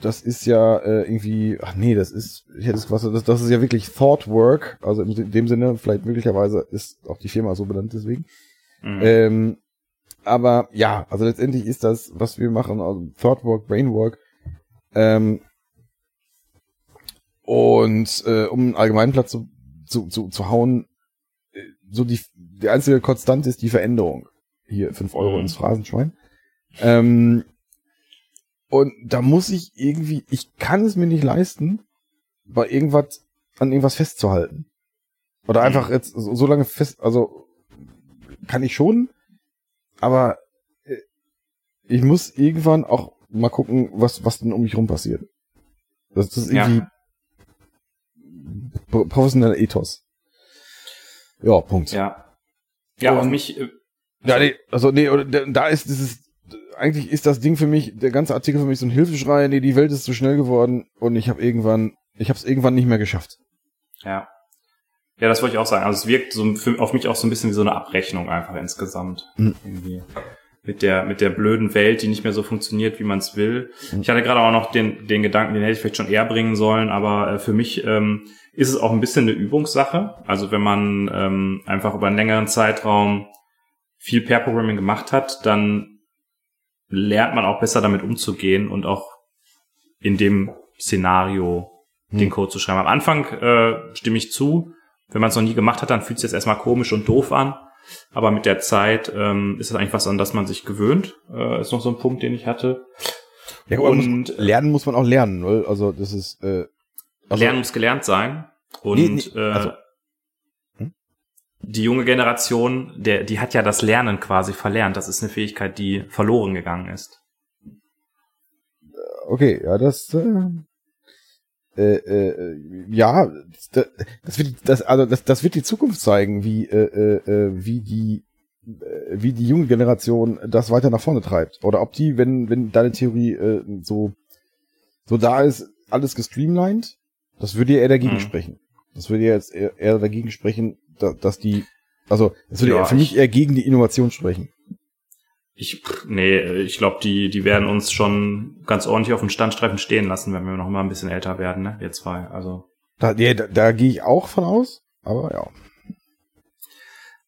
das ist ja äh, irgendwie, ach nee, das ist, ich hätte es was, das, das ist ja wirklich Thought Work, also in dem Sinne, vielleicht möglicherweise ist auch die Firma so benannt deswegen. Mhm. Ähm, aber ja, also letztendlich ist das, was wir machen, also Thought Work, Brain Work. Ähm, und äh, um einen Allgemeinplatz zu, zu, zu, zu hauen, äh, so die, die einzige Konstante ist die Veränderung. Hier, fünf Euro Mhm. ins Phrasenschwein. Ähm, und da muss ich irgendwie, ich kann es mir nicht leisten, bei irgendwas, an irgendwas festzuhalten. Oder einfach jetzt so, lange fest, also kann ich schon, aber äh, ich muss irgendwann auch mal gucken, was, was denn um mich rum passiert. Das, das ist Ja. irgendwie pro- professioneller Ethos. Ja, Punkt. ja. Ja, auf Und- mich, äh, Ja, nee, also nee, da- da ist dieses, eigentlich ist das Ding für mich, der ganze Artikel für mich so ein Hilfeschrei, nee, die Welt ist zu schnell geworden und ich habe irgendwann, ich habe es irgendwann nicht mehr geschafft. Ja. Ja, das wollte ich auch sagen. Also es wirkt so für, auf mich auch so ein bisschen wie so eine Abrechnung einfach insgesamt. Mhm. Irgendwie. Mit der, mit der blöden Welt, die nicht mehr so funktioniert, wie man es will. Ich hatte gerade auch noch den, den Gedanken, den hätte ich vielleicht schon eher bringen sollen, aber äh, für mich ähm, ist es auch ein bisschen eine Übungssache. Also wenn man ähm, einfach über einen längeren Zeitraum viel Pair-Programming gemacht hat, dann lernt man auch besser damit umzugehen und auch in dem Szenario Hm. den Code zu schreiben. Am Anfang äh, stimme ich zu. Wenn man es noch nie gemacht hat, dann fühlt es sich jetzt erstmal komisch und doof an. Aber mit der Zeit ähm, ist es eigentlich was, an das man sich gewöhnt. Äh, ist noch so ein Punkt, den ich hatte. Ja, Und- muss, lernen muss man auch lernen, weil, also das ist, äh, also, Lernen muss gelernt sein. Und Nee, nee, äh, also- Hm? die junge Generation, der, die hat ja das Lernen quasi verlernt. Das ist eine Fähigkeit, die verloren gegangen ist. okay, ja, das, äh, äh, äh, ja, das, das wird, das, also das, das wird die Zukunft zeigen, wie, äh, äh, äh, wie die, äh, wie die junge Generation das weiter nach vorne treibt. Oder ob die, wenn, wenn deine Theorie äh, so, so da ist, alles gestreamlined, das würde ja eher dagegen Mhm. sprechen. Das würde ja jetzt eher, eher dagegen sprechen, da, dass die, also, das würde Ja, für mich ich- eher gegen die Innovation sprechen. Ich, nee, ich glaube, die, die werden uns schon ganz ordentlich auf den Standstreifen stehen lassen, wenn wir noch mal ein bisschen älter werden, ne? Wir zwei. Also, Da, ja, da, da gehe ich auch von aus, aber ja.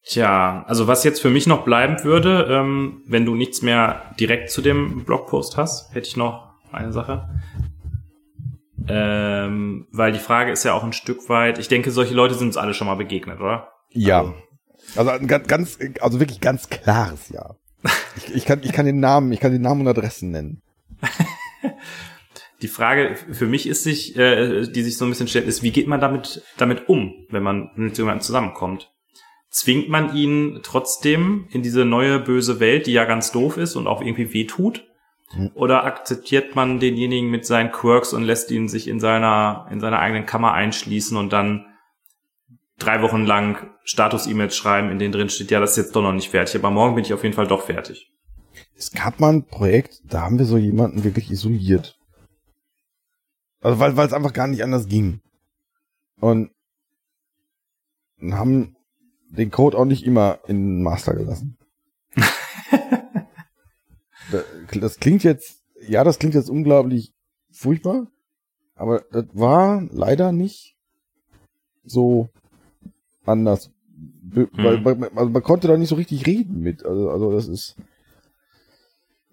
tja, also was jetzt für mich noch bleiben würde, ähm, wenn du nichts mehr direkt zu dem Blogpost hast, hätte ich noch eine Sache. Ähm, weil die Frage ist ja auch ein Stück weit, ich denke, solche Leute sind uns alle schon mal begegnet, oder? Ja. Also ein ganz, ganz, also wirklich ganz klares Ja. Ich, ich, kann, ich kann den Namen, ich kann den Namen und Adressen nennen. Die Frage für mich ist sich, äh, die sich so ein bisschen stellt, ist, wie geht man damit, damit um, wenn man mit jemandem zusammenkommt? Zwingt man ihn trotzdem in diese neue böse Welt, die ja ganz doof ist und auch irgendwie wehtut? Hm. Oder akzeptiert man denjenigen mit seinen Quirks und lässt ihn sich in seiner, in seiner eigenen Kammer einschließen und dann drei Wochen lang Status-E-Mails schreiben, in denen drin steht, ja, das ist jetzt doch noch nicht fertig, aber morgen bin ich auf jeden Fall doch fertig. Es gab mal ein Projekt, da haben wir so jemanden wirklich isoliert. Also weil, es einfach gar nicht anders ging. Und haben den Code auch nicht immer in den Master gelassen. Da- das klingt jetzt, ja, das klingt jetzt unglaublich furchtbar, aber das war leider nicht so anders. Be- Weil, weil, also man konnte da nicht so richtig reden mit. Also, also das ist.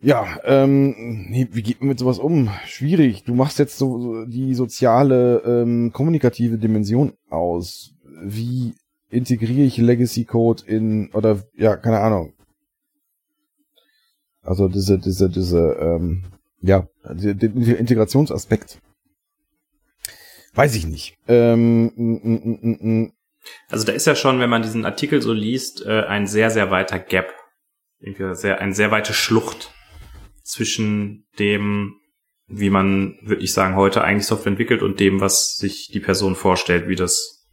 Ja, ähm, nee, wie geht man mit sowas um? Schwierig. Du machst jetzt so, so die soziale, ähm, kommunikative Dimension aus. Wie integriere ich Legacy Code in, oder, ja, keine Ahnung. Also diese, diese, diese, ähm, ja, der der Integrationsaspekt. Weiß ich nicht. Ähm, m, m, m. Also da ist ja schon, wenn man diesen Artikel so liest, äh, ein sehr, sehr weiter Gap. Irgendwie sehr, eine sehr weite Schlucht zwischen dem, wie man, würde ich sagen, heute eigentlich Software entwickelt und dem, was sich die Person vorstellt, wie das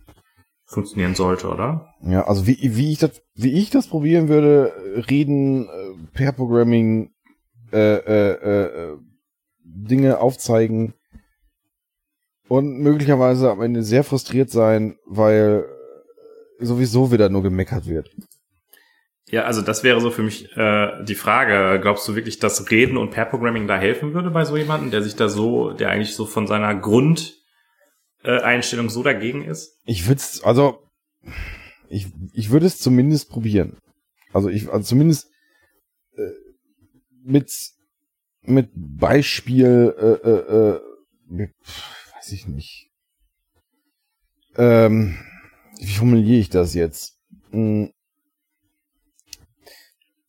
funktionieren sollte, oder? Ja, also wie, wie ich das, wie ich das probieren würde, reden, äh, Pair Programming, äh, äh, äh, äh, Dinge aufzeigen und möglicherweise am Ende sehr frustriert sein, weil sowieso wieder nur gemeckert wird. Ja, also das wäre so für mich äh, die Frage. Glaubst du wirklich, dass Reden und Pair-Programming da helfen würde bei so jemandem, der sich da so, der eigentlich so von seiner Grundeinstellung äh, so dagegen ist? Ich würde es, also ich, ich würde es zumindest probieren. Also ich, also zumindest äh, mit mit Beispiel, äh, äh, äh, mit, weiß ich nicht. Ähm, wie formuliere ich das jetzt? Hm.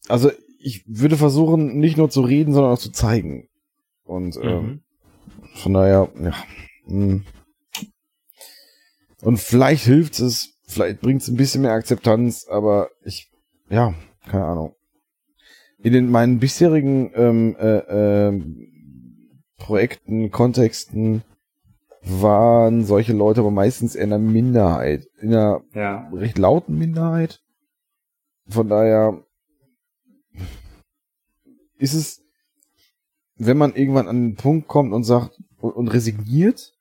Also ich würde versuchen, nicht nur zu reden, sondern auch zu zeigen. Und ähm, Mhm. von daher, ja. hm. Und vielleicht hilft es, vielleicht bringt es ein bisschen mehr Akzeptanz, aber ich, ja, keine Ahnung. In den meinen bisherigen ähm, äh, ähm, Projekten, Kontexten waren solche Leute aber meistens in einer Minderheit, in einer Ja. recht lauten Minderheit. Von daher, ist es, wenn man irgendwann an den Punkt kommt und sagt und, resigniert,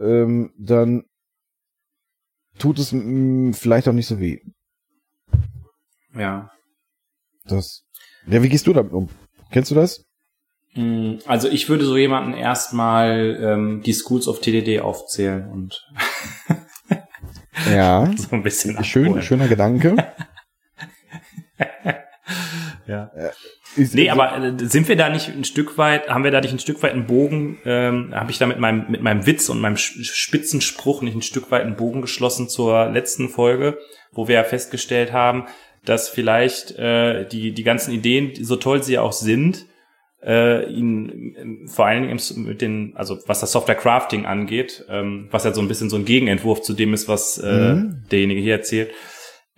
ähm, dann tut es mm, vielleicht auch nicht so weh. Ja. Das. Ja, wie gehst du damit um? Kennst du das? Mm, Also ich würde so jemanden erstmal ähm, die Schools of TDD aufzählen und Ja. so ein bisschen Schön, abholen. schöner Gedanke. Ja. Ist, Nee, aber äh, sind wir da nicht ein Stück weit, haben wir da nicht ein Stück weit einen Bogen, ähm, habe ich da mit meinem, mit meinem Witz und meinem sch- spitzen Spruch nicht ein Stück weit einen Bogen geschlossen zur letzten Folge, wo wir ja festgestellt haben, dass vielleicht äh, die, die ganzen Ideen, so toll sie auch sind, äh, ihn ähm, vor allen Dingen mit den, also was das Software Crafting angeht, ähm, was ja so ein bisschen so ein Gegenentwurf zu dem ist, was äh, Mhm. derjenige hier erzählt,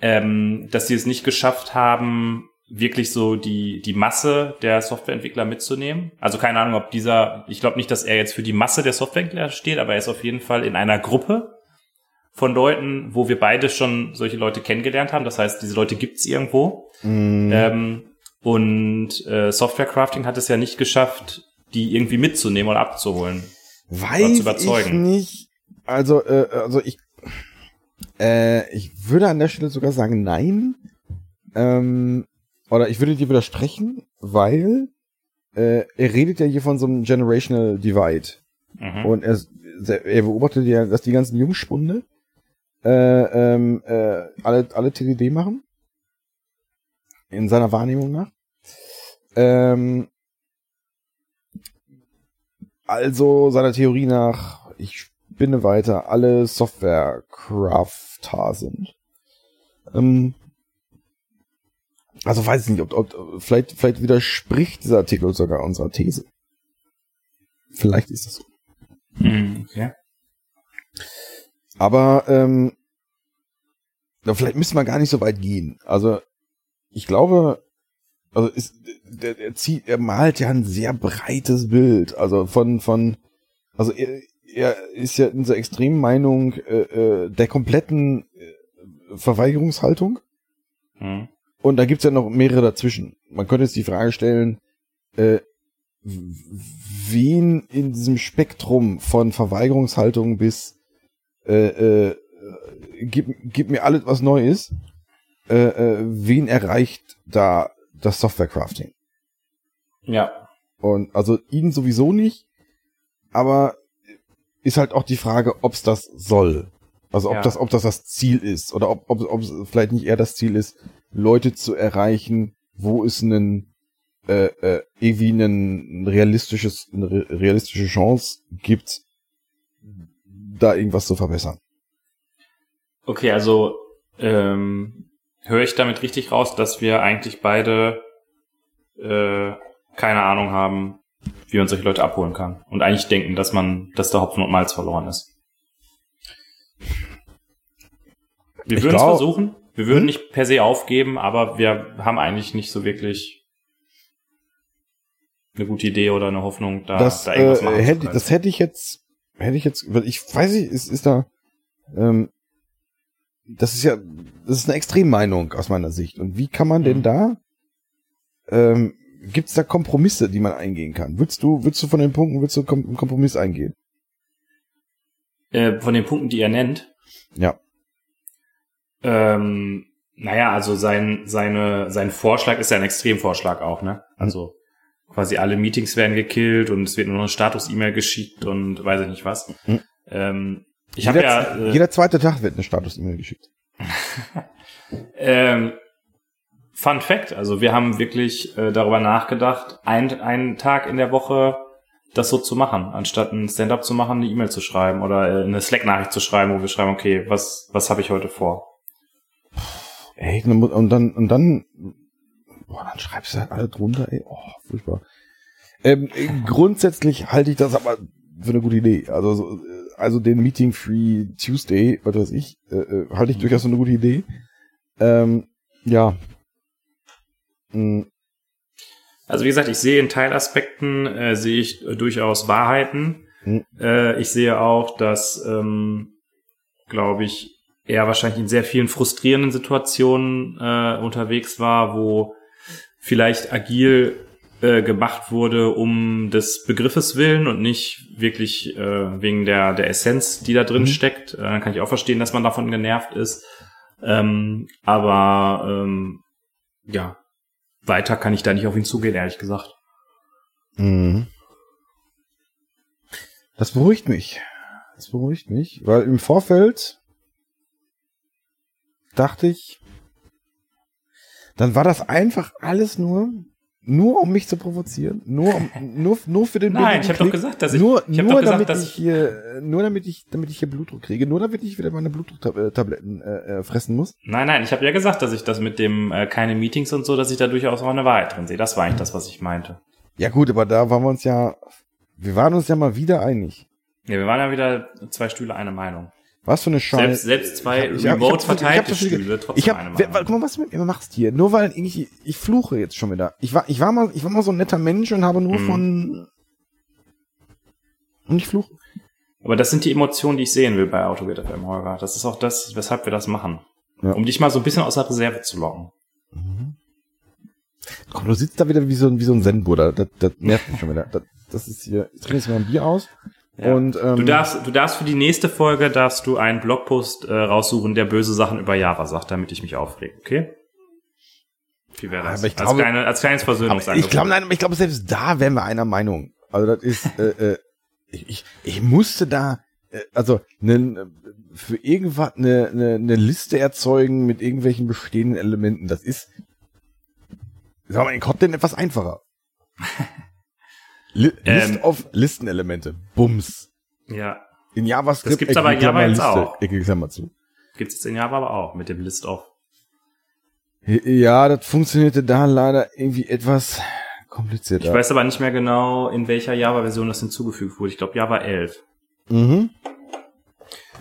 ähm, dass sie es nicht geschafft haben, wirklich so die, die Masse der Softwareentwickler mitzunehmen. Also keine Ahnung, ob dieser, ich glaube nicht, dass er jetzt für die Masse der Softwareentwickler steht, aber er ist auf jeden Fall in einer Gruppe von Leuten, wo wir beide schon solche Leute kennengelernt haben. Das heißt, diese Leute gibt's irgendwo. Mm, Ähm, und äh, Software Crafting hat es ja nicht geschafft, die irgendwie mitzunehmen oder abzuholen. weiß zu überzeugen. ich nicht. Also, äh, also ich, äh, ich würde an der Stelle sogar sagen, nein. Ähm, oder ich würde dir widersprechen, weil äh, er redet ja hier von so einem Generational Divide. Mhm. Und er, er beobachtet ja, dass die ganzen Jungspunde äh, ähm, äh, alle, alle TDD machen. In seiner Wahrnehmung nach. Ähm, also seiner Theorie nach, ich spinne weiter, alle Software-Crafter sind. Ähm, also weiß ich nicht, ob, ob vielleicht, vielleicht widerspricht dieser Artikel sogar unserer These. Vielleicht ist das so. Mhm, okay. Aber ähm, vielleicht müssen wir gar nicht so weit gehen. Also ich glaube, also ist, der, der zieht, er malt ja ein sehr breites Bild. Also von von, also er, er ist ja in dieser extremen Meinung äh, äh, der kompletten äh, Verweigerungshaltung. Mhm. Und da gibt's ja noch mehrere dazwischen. Man könnte jetzt die Frage stellen, äh, wen in diesem Spektrum von Verweigerungshaltung bis äh, äh, gib, gib mir alles, was neu ist, äh, äh, wen erreicht da das Software-Crafting? Ja. Und also ihn sowieso nicht, aber ist halt auch die Frage, ob's das soll. Also ob Ja. das, ob das das Ziel ist oder ob, ob, ob es vielleicht nicht eher das Ziel ist, Leute zu erreichen, wo es einen äh, äh, irgendwie einen realistisches, eine re- realistische Chance gibt, da irgendwas zu verbessern. Okay, also ähm, höre ich damit richtig raus, dass wir eigentlich beide äh, keine Ahnung haben, wie man solche Leute abholen kann. Und eigentlich denken, dass man, dass der Hopfen und Malz verloren ist. Wir würden es versuchen. Wir würden Hm? nicht per se aufgeben, aber wir haben eigentlich nicht so wirklich eine gute Idee oder eine Hoffnung, da, das, da irgendwas äh, machen zu hätte, können. das hätte ich jetzt, hätte ich jetzt, weil ich weiß nicht, ist, ist da, ähm, das ist ja, das ist eine Extremmeinung aus meiner Sicht. Und wie kann man denn Mhm. da, ähm, gibt es da Kompromisse, die man eingehen kann? Würdest du, würdest du von den Punkten, würdest du einen Kompromiss eingehen? äh, von den Punkten, die er nennt. Ja. Ähm, naja, also sein, seine, sein Vorschlag ist ja ein Extremvorschlag auch, ne? Also quasi alle Meetings werden gekillt und es wird nur noch eine Status-E-Mail geschickt und weiß ich nicht was. Mhm. Ähm, ich jeder, ja äh, jeder zweite Tag wird eine Status-E-Mail geschickt. ähm, Fun Fact, also wir haben wirklich äh, darüber nachgedacht, ein, einen Tag in der Woche das so zu machen, anstatt ein Stand-up zu machen, eine E-Mail zu schreiben oder äh, eine Slack-Nachricht zu schreiben, wo wir schreiben, okay, was, was habe ich heute vor? Ey, und dann, und dann, boah, dann schreibst du halt alle drunter, ey, oh, furchtbar. Ähm, äh, grundsätzlich halte ich das aber für eine gute Idee. Also, so, äh, also den Meeting Free Tuesday, was weiß ich, äh, äh, halte ich durchaus für eine gute Idee. Ähm, ja. Mm, Also wie gesagt, ich sehe in Teilaspekten äh, sehe ich äh, durchaus Wahrheiten. Mhm. Äh, ich sehe auch, dass, ähm, glaube ich, er wahrscheinlich in sehr vielen frustrierenden Situationen äh, unterwegs war, wo vielleicht agil äh, gemacht wurde um des Begriffes willen und nicht wirklich äh, wegen der, der Essenz, die da drin Mhm. steckt. Äh, kann ich auch verstehen, dass man davon genervt ist. Ähm, aber ähm, ja, weiter kann ich da nicht auf ihn zugehen, ehrlich gesagt. Mhm. Das beruhigt mich. Das beruhigt mich, weil im Vorfeld dachte ich, dann war das einfach alles nur, nur um mich zu provozieren, nur, um, nur, nur für den Nein, ich habe doch gesagt, dass ich, nur, ich hab nur doch gesagt, damit dass ich hier, nur damit ich, damit ich hier Blutdruck kriege, nur damit ich wieder meine Blutdrucktabletten äh, äh, fressen muss. Nein, nein, ich habe ja gesagt, dass ich das mit dem äh, keine Meetings und so, dass ich da durchaus auch eine Wahrheit drin sehe. Das war eigentlich das, was ich meinte. Ja gut, aber da waren wir uns ja, wir waren uns ja mal wieder einig. Ja, wir waren ja wieder zwei Stühle eine Meinung. Was für eine Scheiße. Selbst, selbst zwei remote verteilte Stühle trotzdem Ich hab, wer, guck mal, was du mit mir machst hier. Nur weil ich, ich fluche jetzt schon wieder. Ich war, ich war mal, ich war mal so ein netter Mensch und habe nur Mhm. von, und ich fluche. Aber das sind die Emotionen, die ich sehen will bei Autogate FM, Holger. Das ist auch das, weshalb wir das machen. Ja. Um dich mal so ein bisschen aus der Reserve zu locken. Komm, du sitzt da wieder wie so ein, wie so ein Zen-Buddha. Das, das nervt mich schon wieder. Das, das ist hier, ich trinke jetzt mal ein Bier aus. Ja. Und, ähm, Du darfst, du darfst für die nächste Folge darfst du einen Blogpost äh, raussuchen, der böse Sachen über Java sagt, damit ich mich aufrege, okay? Wie wäre das? Aber ich als, glaube- kleine, als kleines Versöhnungsangebot. ich glaube, nein, ich glaube, selbst da wären wir einer Meinung. Also das ist, äh, äh, ich, ich, ich musste da, äh, also ne, für irgendwas eine, eine, eine Liste erzeugen mit irgendwelchen bestehenden Elementen. Das ist, wir mal, in Kotlin etwas einfacher. Li List Ähm. of Listenelemente. Bums. Ja, In JavaScript. Das gibt's aber in Java jetzt Liste, auch. Ecke, Klammer zu. gibt's jetzt in Java aber auch mit dem List of. Ja, das funktionierte da leider irgendwie etwas komplizierter. Ich weiß aber nicht mehr genau, in welcher Java-Version das hinzugefügt wurde. Ich glaube Java 11. Mhm.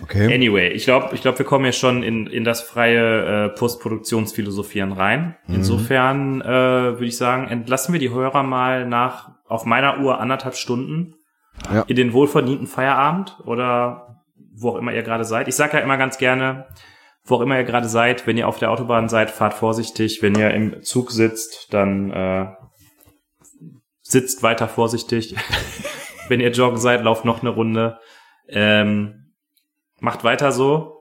Okay. Anyway, ich glaube, ich glaube, wir kommen ja schon in, in das freie äh, Postproduktionsphilosophieren rein. Mhm. Insofern äh, würde ich sagen, entlassen wir die Hörer mal nach auf meiner Uhr anderthalb Stunden Ja. in den wohlverdienten Feierabend oder wo auch immer ihr gerade seid. Ich sage ja immer ganz gerne, wo auch immer ihr gerade seid, wenn ihr auf der Autobahn seid, fahrt vorsichtig. Wenn ihr im Zug sitzt, dann äh, sitzt weiter vorsichtig. wenn ihr joggen seid, lauft noch eine Runde. Ähm, macht weiter so.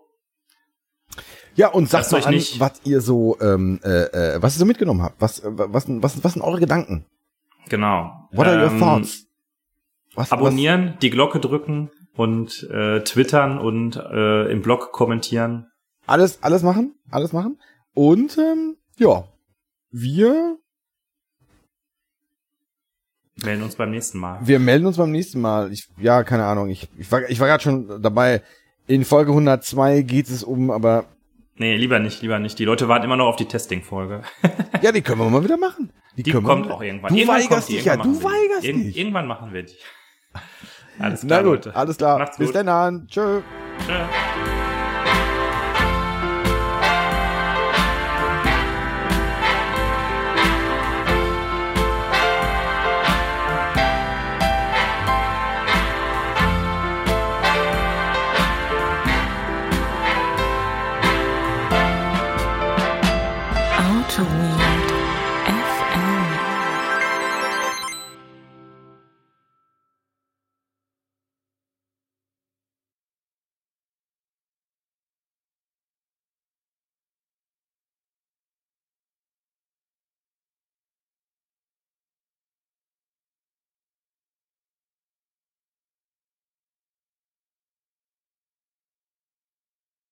Ja, und sagt euch an, nicht- was ihr so, ähm, äh, äh, was ihr so mitgenommen habt. Was, äh, was, was, was sind eure Gedanken? Genau. What are your Ähm, thoughts? Was, Abonnieren, die Glocke drücken und äh, twittern und äh, im Blog kommentieren. Was, alles, alles machen, alles machen. Und ähm, ja, wir, Melden uns beim nächsten Mal. wir melden uns beim nächsten Mal. Ich, ja, keine Ahnung. Ich, ich war, ich war gerade schon dabei. In Folge 102 geht es um, aber Nee, lieber nicht, lieber nicht. Die Leute warten immer noch auf die Testing-Folge. ja, die können wir mal wieder machen. Die wir kommt auch irgendwann. Du irgendwann weigerst die, dich ja, du machen wir die. weigerst Irgend- dich. Irgendwann machen wir die. Alles Na klar, gut, Leute. alles klar. Macht's Bis gut. dann an. Tschö. Tschö.